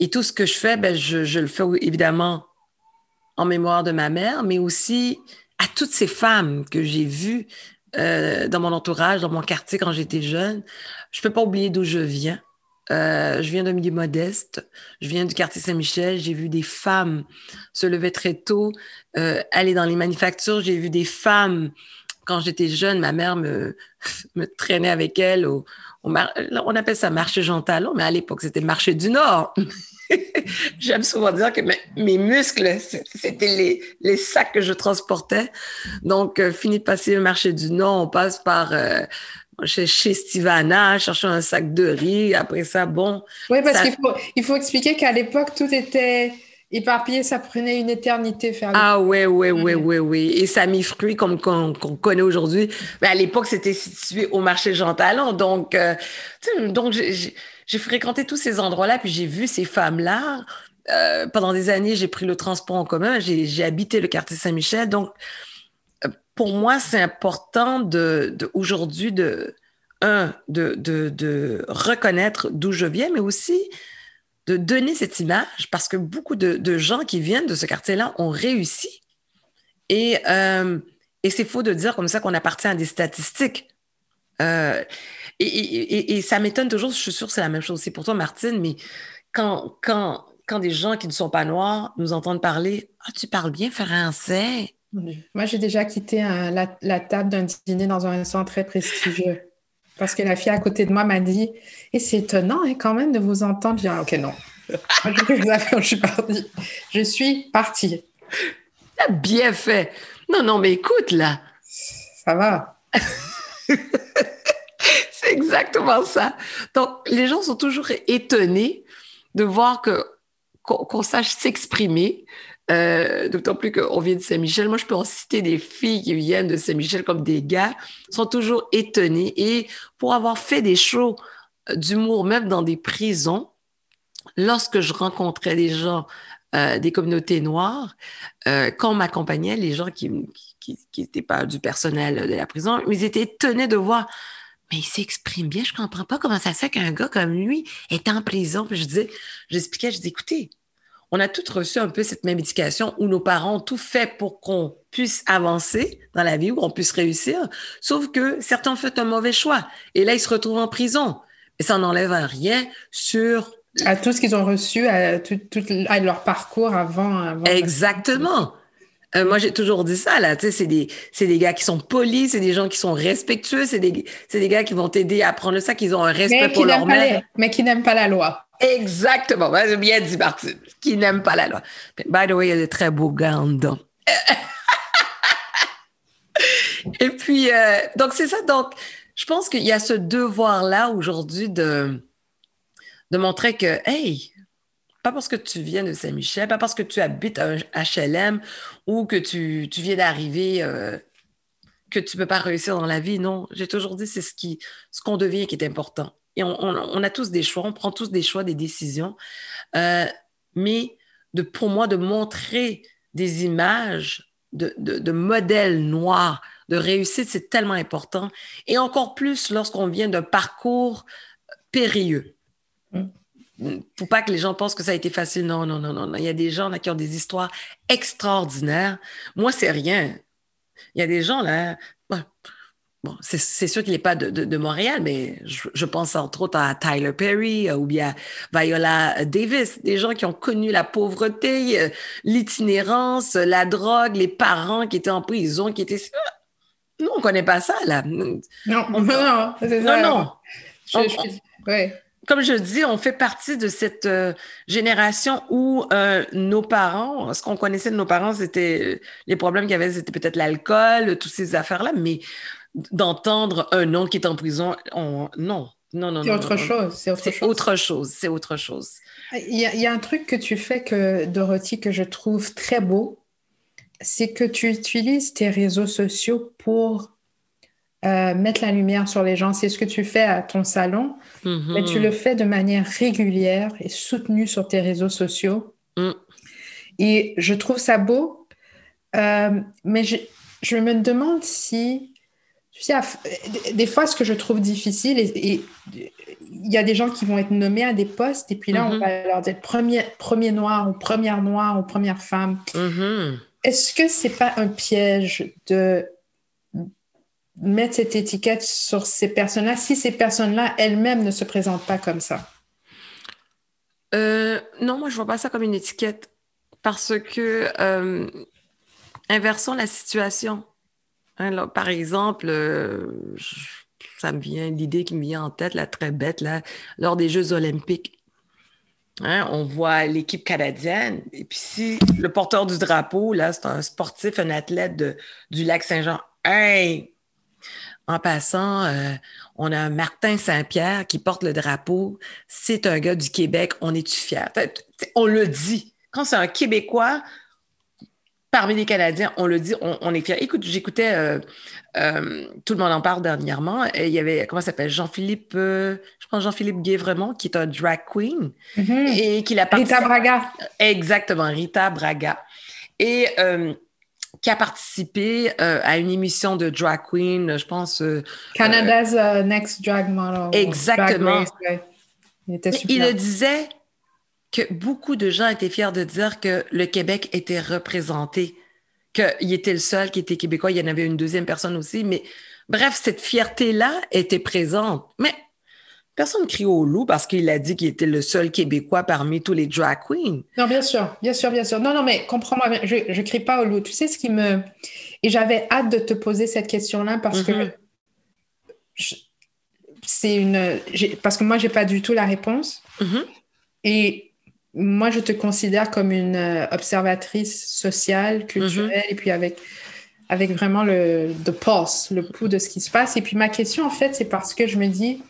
et- tout ce que je fais, ben, je, je le fais évidemment en mémoire de ma mère, mais aussi à toutes ces femmes que j'ai vues euh, dans mon entourage, dans mon quartier quand j'étais jeune. Je ne peux pas oublier d'où je viens. Euh, je viens d'un milieu modeste. Je viens du quartier Saint-Michel. J'ai vu des femmes se lever très tôt, euh, aller dans les manufactures. J'ai vu des femmes, quand j'étais jeune, ma mère me, me traînait avec elle au, on appelle ça marché Jean Talon, mais à l'époque, c'était marché du Nord. J'aime souvent dire que mes, muscles, c'était les, les sacs que je transportais. Donc, euh, fini de passer le marché du Nord, on passe par chez, chez Stivana, chercher un sac de riz. Après ça, bon, Oui, parce Ça- qu'il faut, il faut expliquer qu'à l'époque, tout était éparpillé, ça prenait une éternité faire Ah ouais, ouais, ouais, Mhm. ouais, ouais. Et ça a mis fruit comme qu'on qu'on connaît aujourd'hui. Mais à l'époque, c'était situé au marché Jean Talon. Donc, euh, donc j'ai- fréquenté tous ces endroits-là, puis j'ai vu ces femmes-là. Euh, pendant des années, j'ai pris le transport en commun. J'ai habité le quartier Saint-Michel. Donc, pour moi, c'est important de, aujourd'hui de un de, de, reconnaître d'où je viens, mais aussi de donner cette image parce que beaucoup de, de gens qui viennent de ce quartier-là ont réussi. Et, euh, et c'est faux de dire comme ça qu'on appartient à des statistiques. Euh, et- et ça m'étonne toujours, je suis sûre que c'est la même chose aussi pour toi, Martine, mais quand, quand, quand des gens qui ne sont pas noirs nous entendent parler, ah, tu parles bien français. Moi, j'ai déjà quitté un- la, la table d'un dîner dans un restaurant très prestigieux. Parce que la fille à côté de moi m'a dit Et c'est étonnant hein, quand même de vous entendre. J'ai dit Ah, Ok, non. Je suis partie. Je suis partie. T'as bien fait. Non, non, mais écoute, là, Ça va. C'est exactement ça. Donc, les gens sont toujours étonnés de voir que qu'on qu'on sache s'exprimer. Euh, D'autant plus qu'on vient de Saint-Michel. Moi, je peux en citer des filles qui viennent de Saint-Michel comme des gars, sont toujours étonnés. Et pour avoir fait des shows d'humour, même dans des prisons, lorsque je rencontrais des gens euh, des communautés noires, euh, quand on m'accompagnait, les gens qui n'étaient pas du personnel de la prison, ils étaient étonnés de voir mais il s'exprime bien, je comprends pas comment ça se fait qu'un gars comme lui est en prison. Puis je disais, j'expliquais, je disais, écoutez, on a tous reçu un peu cette même éducation où nos parents ont tout fait pour qu'on puisse avancer dans la vie, où on puisse réussir, sauf que certains ont fait un mauvais choix. Et là, ils se retrouvent en prison. Et ça n'enlève rien sur... À tout ce qu'ils ont reçu, à, tout, tout- à leur parcours avant. avant Exactement. Euh, moi, j'ai toujours dit ça, là. Tu sais, c'est des, c'est des gars qui sont polis, c'est des gens qui sont respectueux, c'est des, c'est des gars qui vont t'aider à apprendre ça, qu'ils ont un respect mais, pour leur mère. les- mais qui n'aiment pas la loi. Exactement. J'ai bien dit, Martine. Qui n'aime pas la loi. By the way, il y a de très beaux dedans. Et puis, euh, donc, c'est ça. Donc, je pense qu'il y a ce devoir-là aujourd'hui de, de montrer que, hey, pas parce que tu viens de Saint-Michel, pas parce que tu habites un HLM ou que tu, tu viens d'arriver euh, que tu peux pas réussir dans la vie. Non, j'ai toujours dit, c'est ce qui, ce qu'on devient qui est important. Et on, on- on a tous des choix, on prend tous des choix, des décisions. Euh, mais de, pour moi, de montrer des images de, de, de modèles noirs, de réussite, c'est tellement important. Et encore plus lorsqu'on vient d'un parcours périlleux. Mm. Pour pas que les gens pensent que ça a été facile. Non, non, non, non. non. Il y a des gens là, qui ont des histoires extraordinaires. Moi, c'est rien. Il y a des gens là. Bon, c'est sûr qu'il n'est pas de, de, Montréal, mais je, je, pense entre autres à Tyler Perry ou bien Viola Davis, des gens qui ont connu la pauvreté, l'itinérance, la drogue, les parents qui étaient en prison, qui étaient... Nous, on ne connaît pas ça, là. Non, non, non, non. non. ouais comme je dis, on fait partie de cette euh, génération où euh, nos parents, ce qu'on connaissait de nos parents, c'était euh, les problèmes qu'il y avait, c'était peut-être l'alcool, toutes ces affaires-là, mais d'entendre un nom qui est en prison, on... non. Non, non, c'est autre chose. C'est autre, chose. C'est autre chose. Il y, a, il y, a un truc que tu fais, que, Dorothy, que je trouve très beau, c'est que tu utilises tes réseaux sociaux pour euh, mettre la lumière sur les gens. C'est ce que tu fais à ton salon, mais tu mm-hmm. le fais de manière régulière et soutenue sur tes réseaux sociaux. Mm. Et je trouve ça beau, euh, mais je, je, me demande si, tu sais, des fois, ce que je trouve difficile, et il y a des gens qui vont être nommés à des postes, et puis là, on mm-hmm. va leur dire premier, premier noir ou première noire ou première femme. Mm-hmm. Est-ce que c'est pas un piège de mettre cette étiquette sur ces personnes-là si ces personnes-là elles-mêmes ne se présentent pas comme ça? Euh, non, moi, je vois pas ça comme une étiquette parce que euh, inversons la situation. Hein, par exemple, euh, ça me vient, l'idée qui me vient en tête, la très bête, lors des Jeux olympiques. Hein, on voit l'équipe canadienne, et puis si le porteur du drapeau, là, c'est un sportif, un athlète du lac Saint-Jean, hey, en passant, euh, on a Martin Saint-Pierre qui porte le drapeau. C'est un gars du Québec. On est-tu fiers? On le dit. Quand c'est un Québécois, parmi les Canadiens, on le dit, on, est fiers. Écoute, j'écoutais, euh, euh, tout le monde en parle dernièrement, et il y avait, comment ça s'appelle, Jean-Philippe, je pense Jean-Philippe Guévremont, qui est un drag queen, mm-hmm. et qui l'a Rita Braga. Exactement, Rita Braga. Et qui a participé euh, à une émission de drag queen, je pense. Euh, Canada's euh, Next Drag Model. Exactement. il, était super. il le disait que beaucoup de gens étaient fiers de dire que le Québec était représenté, qu'il était le seul qui était québécois. Il y en avait une deuxième personne aussi, mais bref, cette fierté-là était présente. Mais Personne ne crie au loup parce qu'il a dit qu'il était le seul Québécois parmi tous les drag queens. Non, bien sûr, bien sûr, bien sûr. Non, non, mais comprends-moi, je ne crie pas au loup. Tu sais ce qui me... Et j'avais hâte de te poser cette question-là parce que mhm. c'est une... Parce que moi, je n'ai pas du tout la réponse. Mhm. Et moi, je te considère comme une euh, observatrice sociale, culturelle, mhm. et puis avec avec vraiment le the pulse, le pouls de ce qui se passe. Et puis ma question, en fait, c'est parce que je me dis,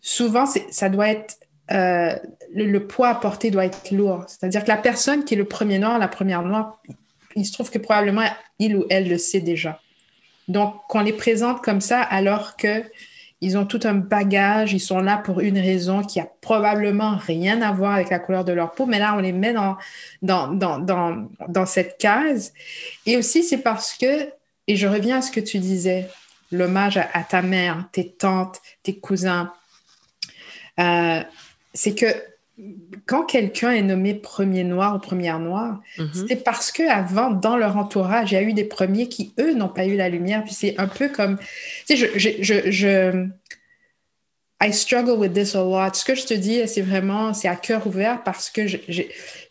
souvent, ça doit être euh, le, poids à porter doit être lourd. C'est-à-dire que la personne qui est le premier noir, la première noire, il se trouve que probablement il ou elle le sait déjà. Donc, qu'on les présente comme ça alors que ils ont tout un bagage, ils sont là pour une raison qui a probablement rien à voir avec la couleur de leur peau, mais là, on les met dans, dans, dans, dans, cette case. Et aussi, c'est parce que, et je reviens à ce que tu disais, l'hommage à ta mère, tes tantes, tes cousins, euh, c'est que quand quelqu'un est nommé premier noir ou première noire, mhm. c'est parce que avant, dans leur entourage, il y a eu des premiers qui, eux, n'ont pas eu la lumière. Puis c'est un peu comme, tu sais, je, je, je, I struggle with this a lot. Ce que je te dis, c'est vraiment, c'est à cœur ouvert parce que je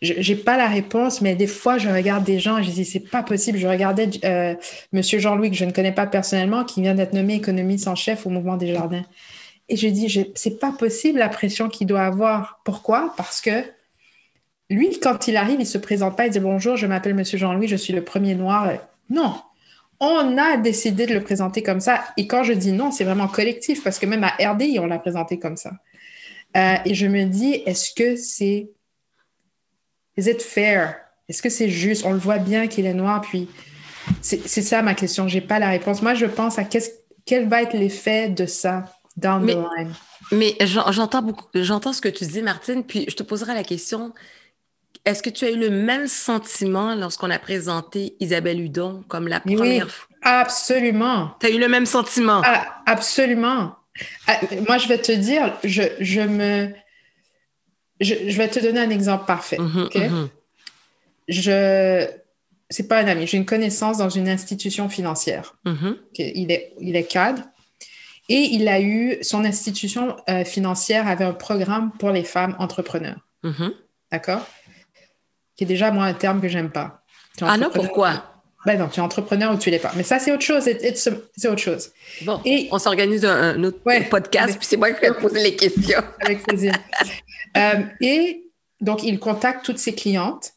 n'ai pas la réponse, mais des fois, je regarde des gens et je dis, c'est pas possible. Je regardais euh, Monsieur Jean-Louis, que je ne connais pas personnellement, qui vient d'être nommé économiste en chef au Mouvement des Jardins. Et je dis, c'est pas possible la pression qu'il doit avoir. Pourquoi? Parce que lui, quand il arrive, il se présente pas, il dit bonjour, je m'appelle Monsieur Jean-Louis, je suis le premier noir. Non, on a décidé de le présenter comme ça. Et quand je dis non, c'est vraiment collectif parce que même à RDI, on l'a présenté comme ça. Euh, et je me dis, est-ce que c'est. Is it fair? Est-ce que c'est juste? On le voit bien qu'il est noir, puis c'est ça ma question. J'ai pas la réponse. Moi, je pense à quel va être l'effet de ça? Down mais, the line. Mais j'entends beaucoup, j'entends ce que tu dis, Martine, puis je te poserai la question. Est-ce que tu as eu le même sentiment lorsqu'on a présenté Isabelle Hudon comme la première fois? Absolument. Tu as eu le même sentiment? Ah, absolument. Ah, moi, je vais te dire, je, je me. Je, je, vais te donner un exemple parfait. Mm-hmm, mm-hmm. Je. c'est pas un ami, j'ai une connaissance dans une institution financière. Mhm. Il, est, il est cadre. Et il a eu, son institution euh, financière avait un programme pour les femmes entrepreneurs. Mhm. D'accord? Qui est déjà, moi, un terme que j'aime pas. Ah non, pourquoi? Ben non, tu es entrepreneur ou tu l'es pas. Mais ça, c'est autre chose. C'est autre chose. Bon, Et- on s'organise un, un autre Ouais. podcast, puis c'est moi qui vais te poser les questions. Avec plaisir. Euh, et donc, il contacte toutes ses clientes.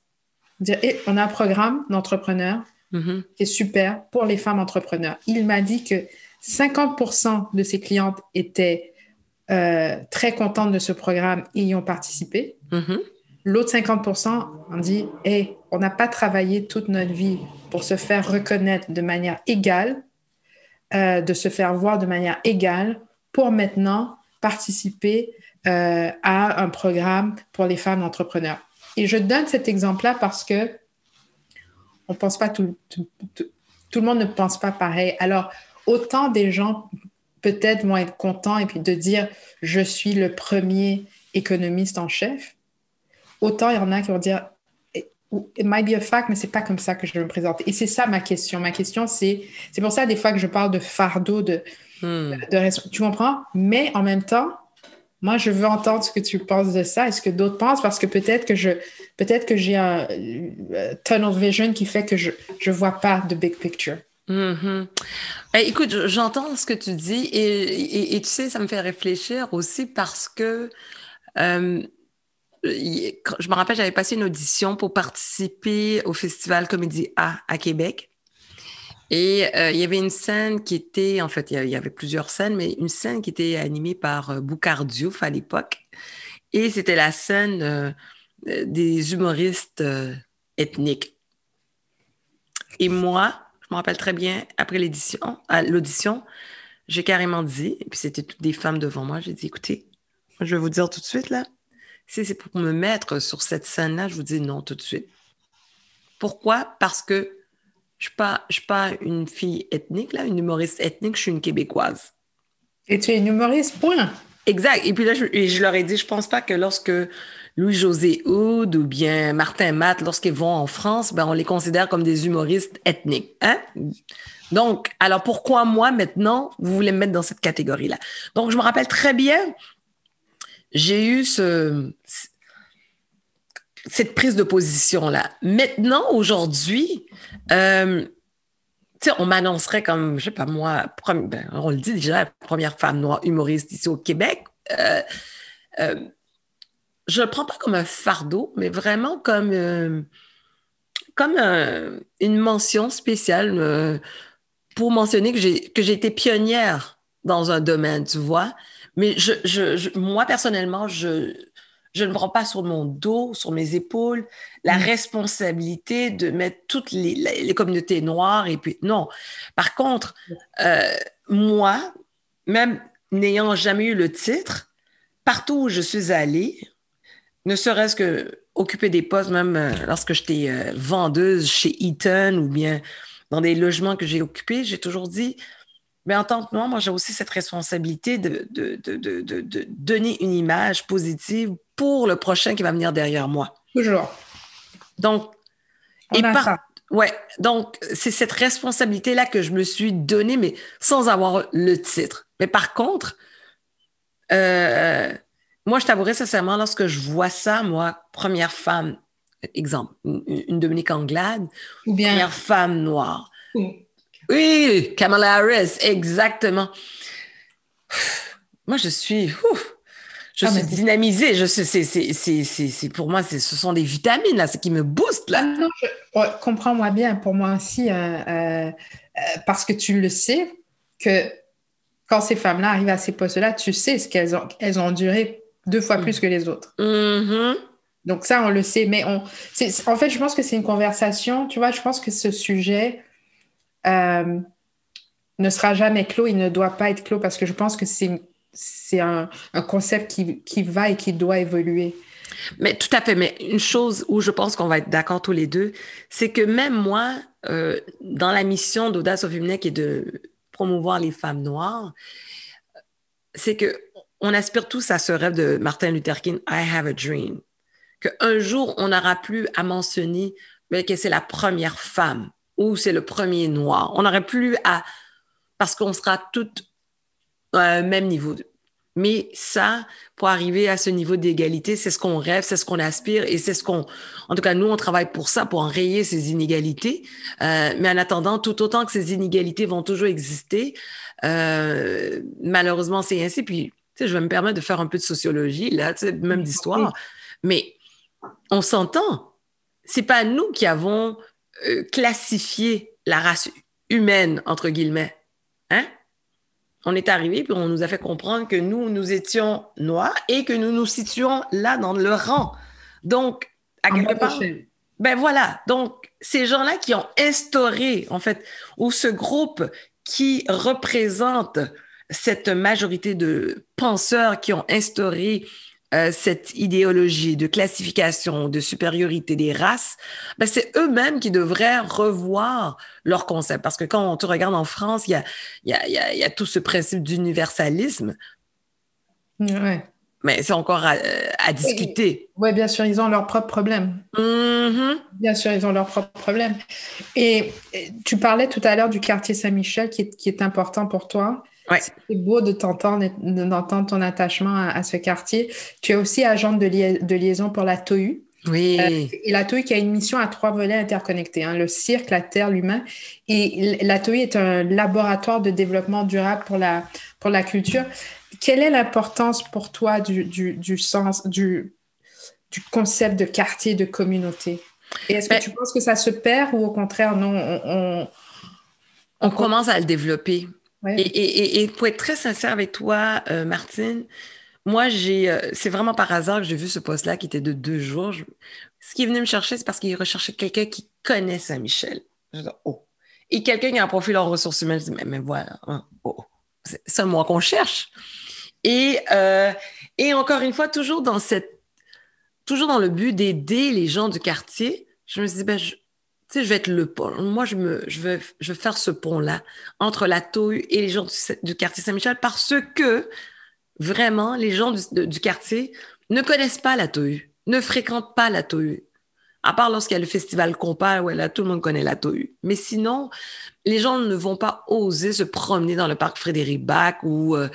Dire, Eh, on a un programme d'entrepreneurs Mhm. qui est super pour les femmes entrepreneurs. Il m'a dit que 50% de ses clientes étaient euh, très contentes de ce programme et y ont participé. Mhm. L'autre 50% ont dit Hey, on n'a pas travaillé toute notre vie pour se faire reconnaître de manière égale, euh, de se faire voir de manière égale, pour maintenant participer euh, à un programme pour les femmes entrepreneurs. Et je donne cet exemple-là parce que on pense pas tout, tout, tout- tout le monde ne pense pas pareil. Alors, autant des gens peut-être vont être contents et puis de dire je suis le premier économiste en chef, autant il y en a qui vont dire it might be a fact, mais c'est pas comme ça que je me présenter. Et c'est ça ma question. Ma question, c'est c'est pour ça des fois que je parle de fardeau, de, Hmm. de tu comprends? Mais en même temps, moi, je veux entendre ce que tu penses de ça et ce que d'autres pensent parce que peut-être que je peut-être que j'ai un euh, tunnel vision qui fait que je je vois pas de big picture. Eh, écoute, je- j'entends ce que tu dis et, et- tu sais, ça me fait réfléchir aussi parce que euh, je me rappelle, j'avais passé une audition pour participer au Festival Comédie A à Québec. Et euh, il y avait une scène qui était, en fait, il y avait- plusieurs scènes, mais une scène qui était animée par euh, Boucard Diouf à l'époque. Et c'était la scène des humoristes ethniques. Et moi, je me rappelle très bien, après l'édition, à l'audition, j'ai carrément dit, et puis c'était toutes des femmes devant moi, j'ai dit, écoutez, je vais vous dire tout de suite, là, si c'est pour me mettre sur cette scène-là, je vous dis non tout de suite. Pourquoi? Parce que je ne suis, pas- je suis pas une fille ethnique, là, une humoriste ethnique, je suis une Québécoise. Et tu es une humoriste, point. Exact. Et puis là, je, je leur ai dit, je pense pas que lorsque Louis-José Houd ou bien Martin Matt, lorsqu'ils vont en France, ben, on les considère comme des humoristes ethniques. Hein? Donc, alors pourquoi moi, maintenant, vous voulez me mettre dans cette catégorie-là? Donc, je me rappelle très bien, j'ai eu ce, cette prise de position-là. Maintenant, aujourd'hui, euh, on m'annoncerait comme, je sais pas moi, prom- ben, on le dit déjà, première femme noire humoriste ici au Québec. Euh, euh, je le prends pas comme un fardeau, mais vraiment comme, euh, comme un- une mention spéciale euh, pour mentionner que j'ai que j'ai été pionnière dans un domaine, tu vois. Mais je, je, je- moi, personnellement, je, je ne prends pas sur mon dos, sur mes épaules, la Mm. responsabilité de mettre toutes les, les- les communautés noires. Et puis, non. Par contre, euh, moi, même n'ayant jamais eu le titre, partout où je suis allée, ne serait-ce que occuper des postes, même euh, lorsque j'étais euh, vendeuse chez Eaton ou bien dans des logements que j'ai occupés, j'ai toujours dit, mais en tant que noire, moi, j'ai aussi cette responsabilité de, de, de, de, de- de donner une image positive pour le prochain qui va venir derrière moi. Toujours. Donc, On et par- ça. ouais, donc c'est cette responsabilité-là que je me suis donnée, mais sans avoir le titre. Mais par contre, euh, moi, je t'avouerai sincèrement, lorsque je vois ça, moi, première femme, exemple, une, Dominique Anglade, Ou bien. première femme noire. Ou- Oui, Kamala Harris, exactement. Moi, je suis, ouf, je Ah, mais suis dynamisée. Je suis, c'est, c'est, c'est, c'est, c'est- pour moi, ce sont des vitamines là, c'est qui me boostent Ah là. non, je- ouais, comprends-moi bien, pour moi aussi, euh, euh, euh, parce que tu le sais, que quand ces femmes-là arrivent à ces postes-là, tu sais ce qu'elles ont, elles ont duré deux fois Mm. plus que les autres. Mhm. Donc ça, on le sait, mais on, en fait, je pense que c'est une conversation, tu vois, je pense que ce sujet euh, ne sera jamais clos, il ne doit pas être clos, parce que je pense que c'est, c'est un, un concept qui, qui va et qui doit évoluer. Mais tout à fait. Mais une chose où je pense qu'on va être d'accord tous les deux, c'est que même moi, euh, dans la mission d'Audace au féminin qui est de promouvoir les femmes noires, c'est que on aspire tous à ce rêve de Martin Luther King, I have a dream. Qu'un jour, on n'aura plus à mentionner que c'est la première femme ou c'est le premier noir. On n'aurait plus à... Parce qu'on sera toutes à un même niveau. Mais ça, pour arriver à ce niveau d'égalité, c'est ce qu'on rêve, c'est ce qu'on aspire et c'est ce qu'on... En tout cas, nous, on travaille pour ça, pour enrayer ces inégalités. Euh, mais en attendant, tout autant que ces inégalités vont toujours exister, euh, malheureusement, c'est ainsi. Puis, sais, je vais me permettre de faire un peu de sociologie, là, même d'histoire. Mais on s'entend. C'est pas nous qui avons euh, classifié la race humaine, entre guillemets. Hein? On est arrivé, puis on nous a fait comprendre que nous, nous étions noirs et que nous nous situons là dans le rang. Donc, à quelque part, ben voilà. Donc, ces gens-là qui ont instauré, en fait, ou ce groupe qui représente cette majorité de penseurs qui ont instauré euh, cette idéologie de classification, de supériorité des races, ben c'est eux-mêmes qui devraient revoir leur concept. Parce que quand on te regarde en France, il y a, y, a, y a, tout ce principe d'universalisme. Ouais. Mais c'est encore à, à discuter. Oui, bien sûr, ils ont leurs propres problèmes. Mm-hmm. Bien sûr, ils ont leurs propres problèmes. Et, tu parlais tout à l'heure du quartier Saint-Michel qui est, qui est important pour toi. Ouais. C'est beau de t'entendre, d'entendre ton attachement à, à, ce quartier. Tu es aussi agente de, lia de liaison pour la TOU. Oui. Euh, et la TOU qui a une mission à trois volets interconnectés, hein, le cirque, la terre, l'humain. Et la TOU est un laboratoire de développement durable pour la, pour la culture. Quelle est l'importance pour toi du, du, du sens, du, du concept de quartier, de communauté? Et est-ce que Ben- tu penses que ça se perd ou au contraire, non, on, on- On commence à le développer. Et, pour être très sincère avec toi, euh, Martine, moi, j'ai, euh, c'est vraiment par hasard que j'ai vu ce poste-là qui était de deux jours. Ce qui venu me chercher, c'est parce qu'il recherchait quelqu'un qui connaît Saint-Michel. Je dis, oh. Et quelqu'un qui a un profil en ressources humaines. Je dis, mais, voilà, hein, oh. c'est ça, moi, qu'on cherche. Et, euh, et encore une fois, toujours dans cette, toujours dans le but d'aider les gens du quartier, je me suis dit, ben, je, je vais être le pont. Moi, je, me, veux faire ce pont-là entre la TOU et les gens du, quartier Saint-Michel parce que vraiment, les gens du, quartier ne connaissent pas la TOU, ne fréquentent pas la TOU. À part lorsqu'il y a le festival Compas, ouais, là, tout le monde connaît la TOU. Mais sinon, les gens ne vont pas oser se promener dans le parc Frédéric Bach ou euh,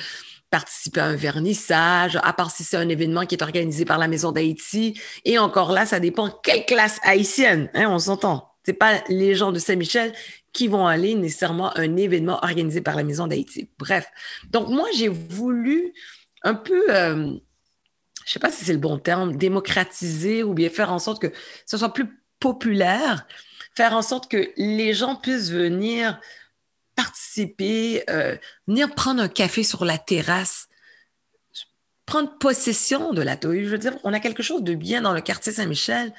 participer à un vernissage, à part si c'est un événement qui est organisé par la Maison d'Haïti. Et encore là, ça dépend quelle classe haïtienne, hein, on s'entend. C'est pas les gens de Saint-Michel qui vont aller nécessairement à un événement organisé par la Maison d'Haïti. Bref. Donc, moi, j'ai voulu un peu, euh, je sais pas si c'est le bon terme, démocratiser ou bien faire en sorte que ce soit plus populaire, faire en sorte que les gens puissent venir participer, euh, venir prendre un café sur la terrasse, prendre possession de la TOU. Je veux dire, on a quelque chose de bien dans le quartier Saint-Michel.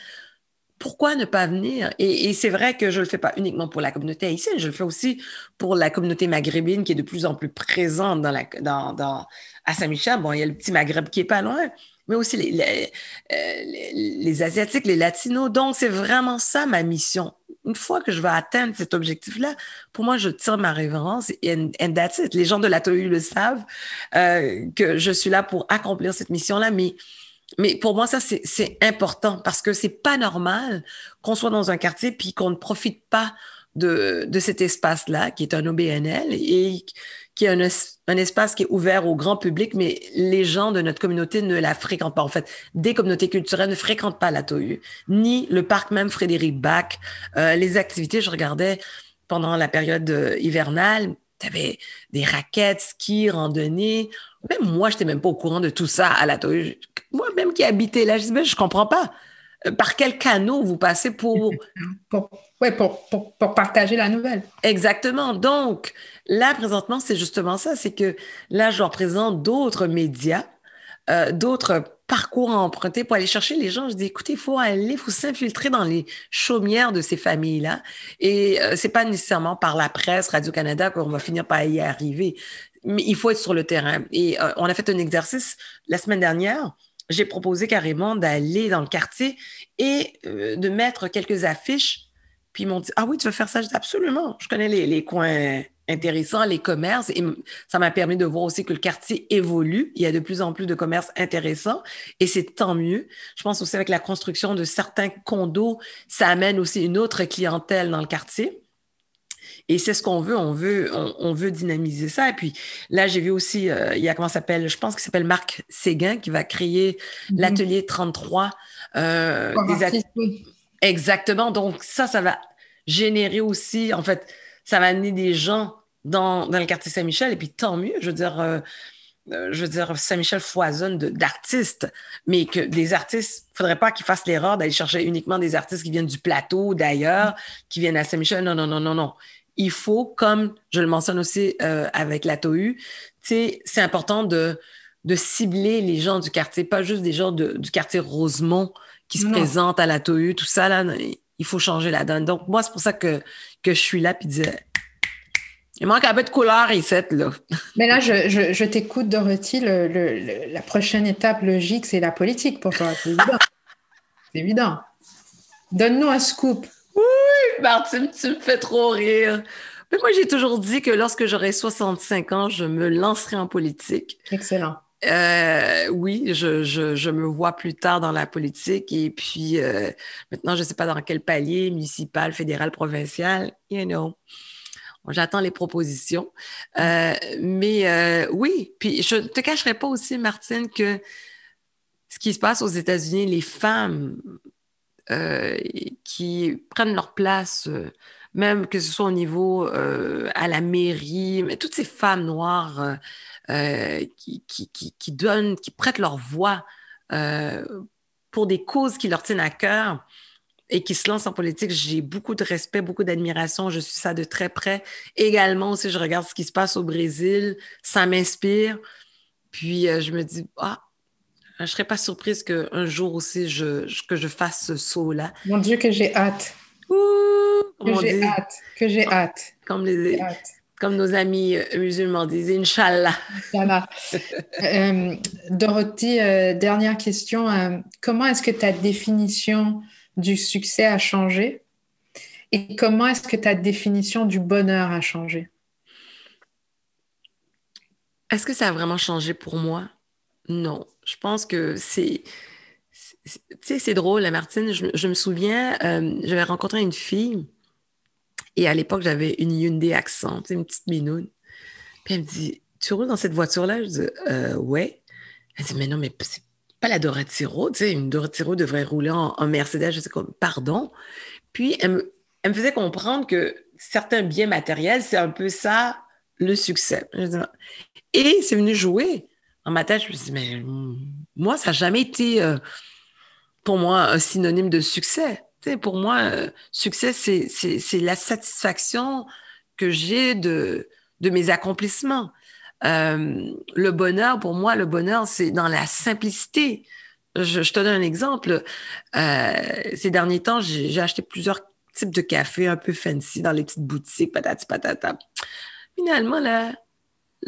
Pourquoi ne pas venir? Et, c'est vrai que je ne le fais pas uniquement pour la communauté haïtienne, je le fais aussi pour la communauté maghrébine qui est de plus en plus présente dans la, à Saint-Michel. Bon, il y a le petit Maghreb qui est pas loin, mais aussi euh, les, Asiatiques, les Latinos. Donc, c'est vraiment ça ma mission. Une fois que je vais atteindre cet objectif-là, pour moi, je tire ma révérence et and, and that's. Les gens de la TOU le savent euh, que je suis là pour accomplir cette mission-là, mais pour moi, ça, c'est important parce que c'est pas normal qu'on soit dans un quartier puis qu'on ne profite pas de, de cet espace-là, qui est un OBNL et qui est un, espace qui est ouvert au grand public, mais les gens de notre communauté ne la fréquentent pas. En fait, des communautés culturelles ne fréquentent pas la TOU, ni le parc même Frédéric Bach. Euh, les activités, je regardais pendant la période euh, hivernale, tu avais des raquettes, ski, randonnée. Même moi, je n'étais même pas au courant de tout ça à la TOU. Moi-même qui habitais là, je dis, ben, je comprends pas. Euh, Par quel canot vous passez pour... pour, ouais, pour, pour, pour, partager la nouvelle. Exactement. Donc, là, présentement, c'est justement ça. C'est que là, je représente d'autres médias, euh, d'autres parcours à emprunter pour aller chercher les gens. Je dis, écoutez, il faut aller, il faut s'infiltrer dans les chaumières de ces familles-là. Et euh, c'est pas nécessairement par la presse, Radio-Canada qu'on va finir par y arriver. Mais il faut être sur le terrain. Et euh, on a fait un exercice la semaine dernière. J'ai proposé carrément d'aller dans le quartier et euh, de mettre quelques affiches. Puis ils m'ont dit, ah oui, tu veux faire ça? Je dis, absolument. Je connais les, les coins intéressant, les commerces, et ça m'a permis de voir aussi que le quartier évolue. Il y a de plus en plus de commerces intéressants et c'est tant mieux. Je pense aussi avec la construction de certains condos, ça amène aussi une autre clientèle dans le quartier. Et c'est ce qu'on veut, on veut, on, veut dynamiser ça. Et puis là, j'ai vu aussi, euh, il y a comment s'appelle, je pense qu'il s'appelle Marc Séguin qui va créer mm-hmm. l'atelier 33. Euh, Exactement. Donc ça, ça va générer aussi, en fait, ça va amener des gens dans, dans le quartier Saint-Michel. Et puis tant mieux, je veux dire. Euh, je veux dire, Saint-Michel foisonne d'artistes, mais que des artistes, il ne faudrait pas qu'ils fassent l'erreur d'aller chercher uniquement des artistes qui viennent du plateau, d'ailleurs, qui viennent à Saint-Michel. Non, non, non, non, non il faut, comme je le mentionne aussi euh, avec la TOU, c'est important de, de cibler les gens du quartier, pas juste des gens du quartier Rosemont qui se présentent à la TOU, tout ça, là, il faut changer la donne. Donc, moi, c'est pour ça que, que je suis là, puis dire, il manque un peu de couleur ici, là. Mais là, je, je, t'écoute, Dorothy, le, la prochaine étape logique, c'est la politique pour toi, c'est évident. c'est évident. Donne-nous un scoop. Martine, tu me fais trop rire. Mais moi, j'ai toujours dit que lorsque j'aurai 65 ans, je me lancerai en politique. Excellent. Euh, oui, je, je, me vois plus tard dans la politique et puis euh, maintenant, je ne sais pas dans quel palier, municipal, fédéral, provincial, you know. J'attends les propositions. Euh, mais oui, puis je ne te cacherai pas aussi, Martine, que ce qui se passe aux États-Unis, les femmes euh, qui prennent leur place, euh, même que ce soit au niveau euh, à la mairie, mais toutes ces femmes noires qui, donnent, qui prêtent leur voix pour des causes qui leur tiennent à cœur et qui se lancent en politique, j'ai beaucoup de respect, beaucoup d'admiration. Je suis ça de très près. Également aussi, je regarde ce qui se passe au Brésil, ça m'inspire. Puis je me dis, ah, je ne serais pas surprise qu'un jour aussi, je, que je fasse ce saut-là. Mon Dieu, que j'ai hâte. que j'ai hâte. Que j'ai hâte. Comme, les, comme nos amis euh, musulmans disent, Inch'Allah. Inch'Allah. Euh, Dorothy, euh, dernière question. comment est-ce que ta définition du succès a changé? Et comment est-ce que ta définition du bonheur a changé? Est-ce que ça a vraiment changé pour moi? Non, je pense que c'est. Tu sais, c'est drôle, Martine. Je, me souviens, euh, j'avais rencontré une fille et à l'époque, j'avais une Hyundai Accent, une petite minoune. Puis elle me dit Tu roules dans cette voiture-là Je dis euh, Ouais. Elle dit Mais non, mais c'est pas la Dorotiro. Tu sais, une Dorotiro devrait rouler en, Mercedes. Je dis comme Pardon. Puis elle elle me faisait comprendre que certains biens matériels, c'est un peu ça le succès. Et c'est venu jouer dans ma tête, je me suis dit, mais moi, ça n'a jamais été euh, pour moi un synonyme de succès. pour moi, euh, succès, c'est la satisfaction que j'ai de, de mes accomplissements. Euh, le bonheur, pour moi, le bonheur, c'est dans la simplicité. Je, te donne un exemple. ces derniers temps, j'ai acheté plusieurs types de café un peu fancy dans les petites boutiques, patati patata. Finalement, là,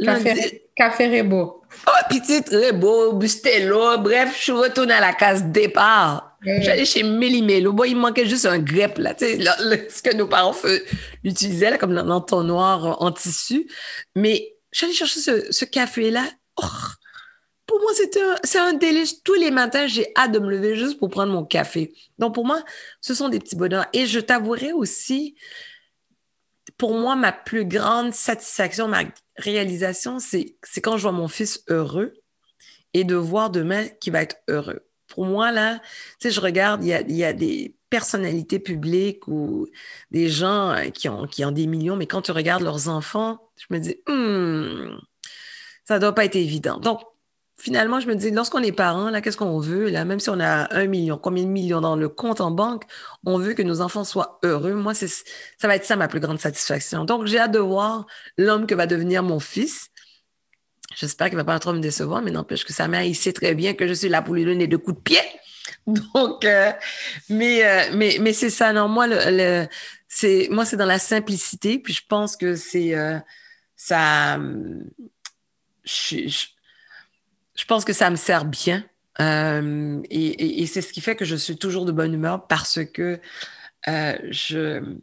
Café, café Rebo. Oh, petite Rebo, Bustelo, bref, je suis retournée à la case départ. J'allais chez Mélimelo. Bon, il manquait juste un grep, là, tu sais, ce que nos parents utilisaient, là, comme dans l'entonnoir en tissu. Mais j'allais chercher ce, café-là. Oh, pour moi, c'est un, un délice. Tous les matins, j'ai hâte de me lever juste pour prendre mon café. Donc, pour moi, ce sont des petits bonheurs. Et je t'avouerai aussi, pour moi, ma plus grande satisfaction, ma réalisation, c'est quand je vois mon fils heureux et de voir demain qu'il va être heureux. Pour moi, là, tu sais, je regarde, il y a, y a, des personnalités publiques ou des gens euh, qui ont, qui ont des millions, mais quand tu regardes leurs enfants, je me dis, hmm, ça doit pas être évident. Donc, finalement, je me dis, lorsqu'on est parent, là, qu'est-ce qu'on veut? Là, même si on a un million, combien de millions dans le compte en banque, on veut que nos enfants soient heureux. Moi, c'est, ça va être ça ma plus grande satisfaction. Donc, j'ai hâte de voir l'homme que va devenir mon fils. J'espère qu'il ne va pas trop me décevoir, mais n'empêche que sa mère, il sait très bien que je suis là pour lui donner deux coups de pied. Donc, euh, mais, euh, mais, mais c'est ça. Non, moi, le, c'est, moi, c'est dans la simplicité. Puis je pense que c'est euh, ça. Je, je, je pense que ça me sert bien. Euh, et, c'est ce qui fait que je suis toujours de bonne humeur parce que euh, je ne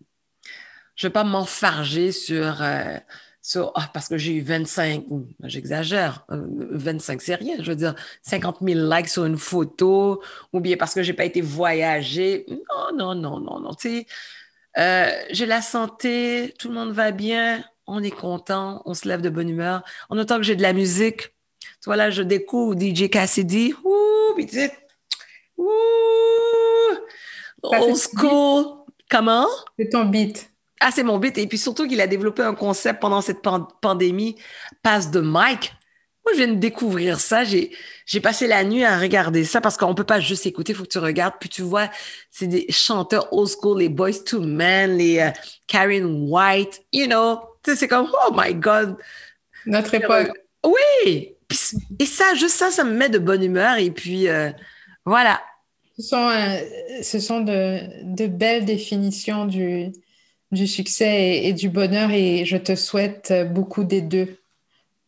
vais pas m'enfarger sur euh, sur, ah, parce que j'ai eu 25, j'exagère, 25 euh, c'est rien, je veux dire 50 000 likes sur une photo, ou bien parce que j'ai pas été voyager. Non, non, non, non, non. Tu sais, j'ai la santé, tout le monde va bien, on est content, on se lève de bonne humeur. En autant que j'ai de la musique, tu vois, là, je découvre DJ Cassidy, ouh, sais, ouh, old school. Comment? C'est ton beat. Ah, c'est mon but. Et puis surtout qu'il a développé un concept pendant cette pandémie, passe de mic. Moi, je viens de découvrir ça. J'ai, passé la nuit à regarder ça parce qu'on peut pas juste écouter, il faut que tu regardes. Puis tu vois, c'est des chanteurs old school, les Boys to Men, les euh, Karen White, you know. Tu sais, c'est comme, oh my God. Notre époque. Oui. Et ça, juste ça, ça me met de bonne humeur. Et puis, euh, voilà. Ce sont, euh, ce sont de, de belles définitions du, du succès et, du bonheur et je te souhaite beaucoup des deux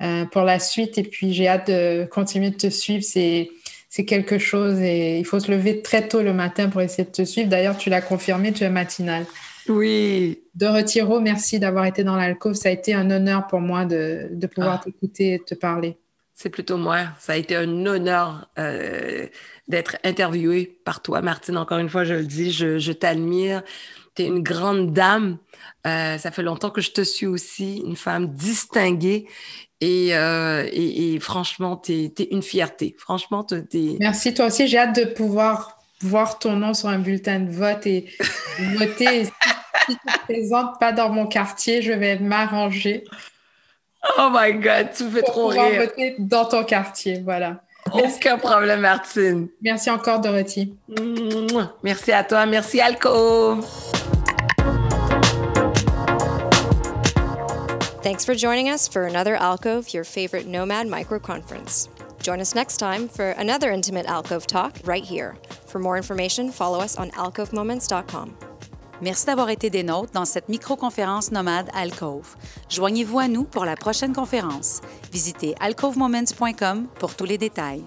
euh, pour la suite. Et puis j'ai hâte de continuer de te suivre. C'est, c'est quelque chose et il faut se lever très tôt le matin pour essayer de te suivre. D'ailleurs, tu l'as confirmé, tu es matinale. Oui. Dorothy Rowe, merci d'avoir été dans l'alcôve. Ça a été un honneur pour moi de, de pouvoir ah. t'écouter et te parler. C'est plutôt moi. Ça a été un honneur euh, d'être interviewée par toi, Martine. Encore une fois, je le dis, je, je t'admire tu es une grande dame. Euh, ça fait longtemps que je te suis aussi, une femme distinguée. Et, euh, et, franchement, tu es, une fierté. Franchement, es... Merci, toi aussi. J'ai hâte de pouvoir voir ton nom sur un bulletin de vote et voter. si, tu ne te présentes pas dans mon quartier, je vais m'arranger. Oh my God, tu fais trop rire. voter dans ton quartier, voilà. Aucun problème, Martine. Merci encore, Dorothy. Merci à toi. Merci, Alco. Thanks for joining us for another Alcove, your favorite Nomad micro conference. Join us next time for another intimate Alcove talk right here. For more information, follow us on alcovemoments.com. Merci d'avoir été des nôtres dans cette micro-conférence nomade Alcove. Joignez-vous à nous pour la prochaine conférence. Visitez alcovemoments.com pour tous les détails.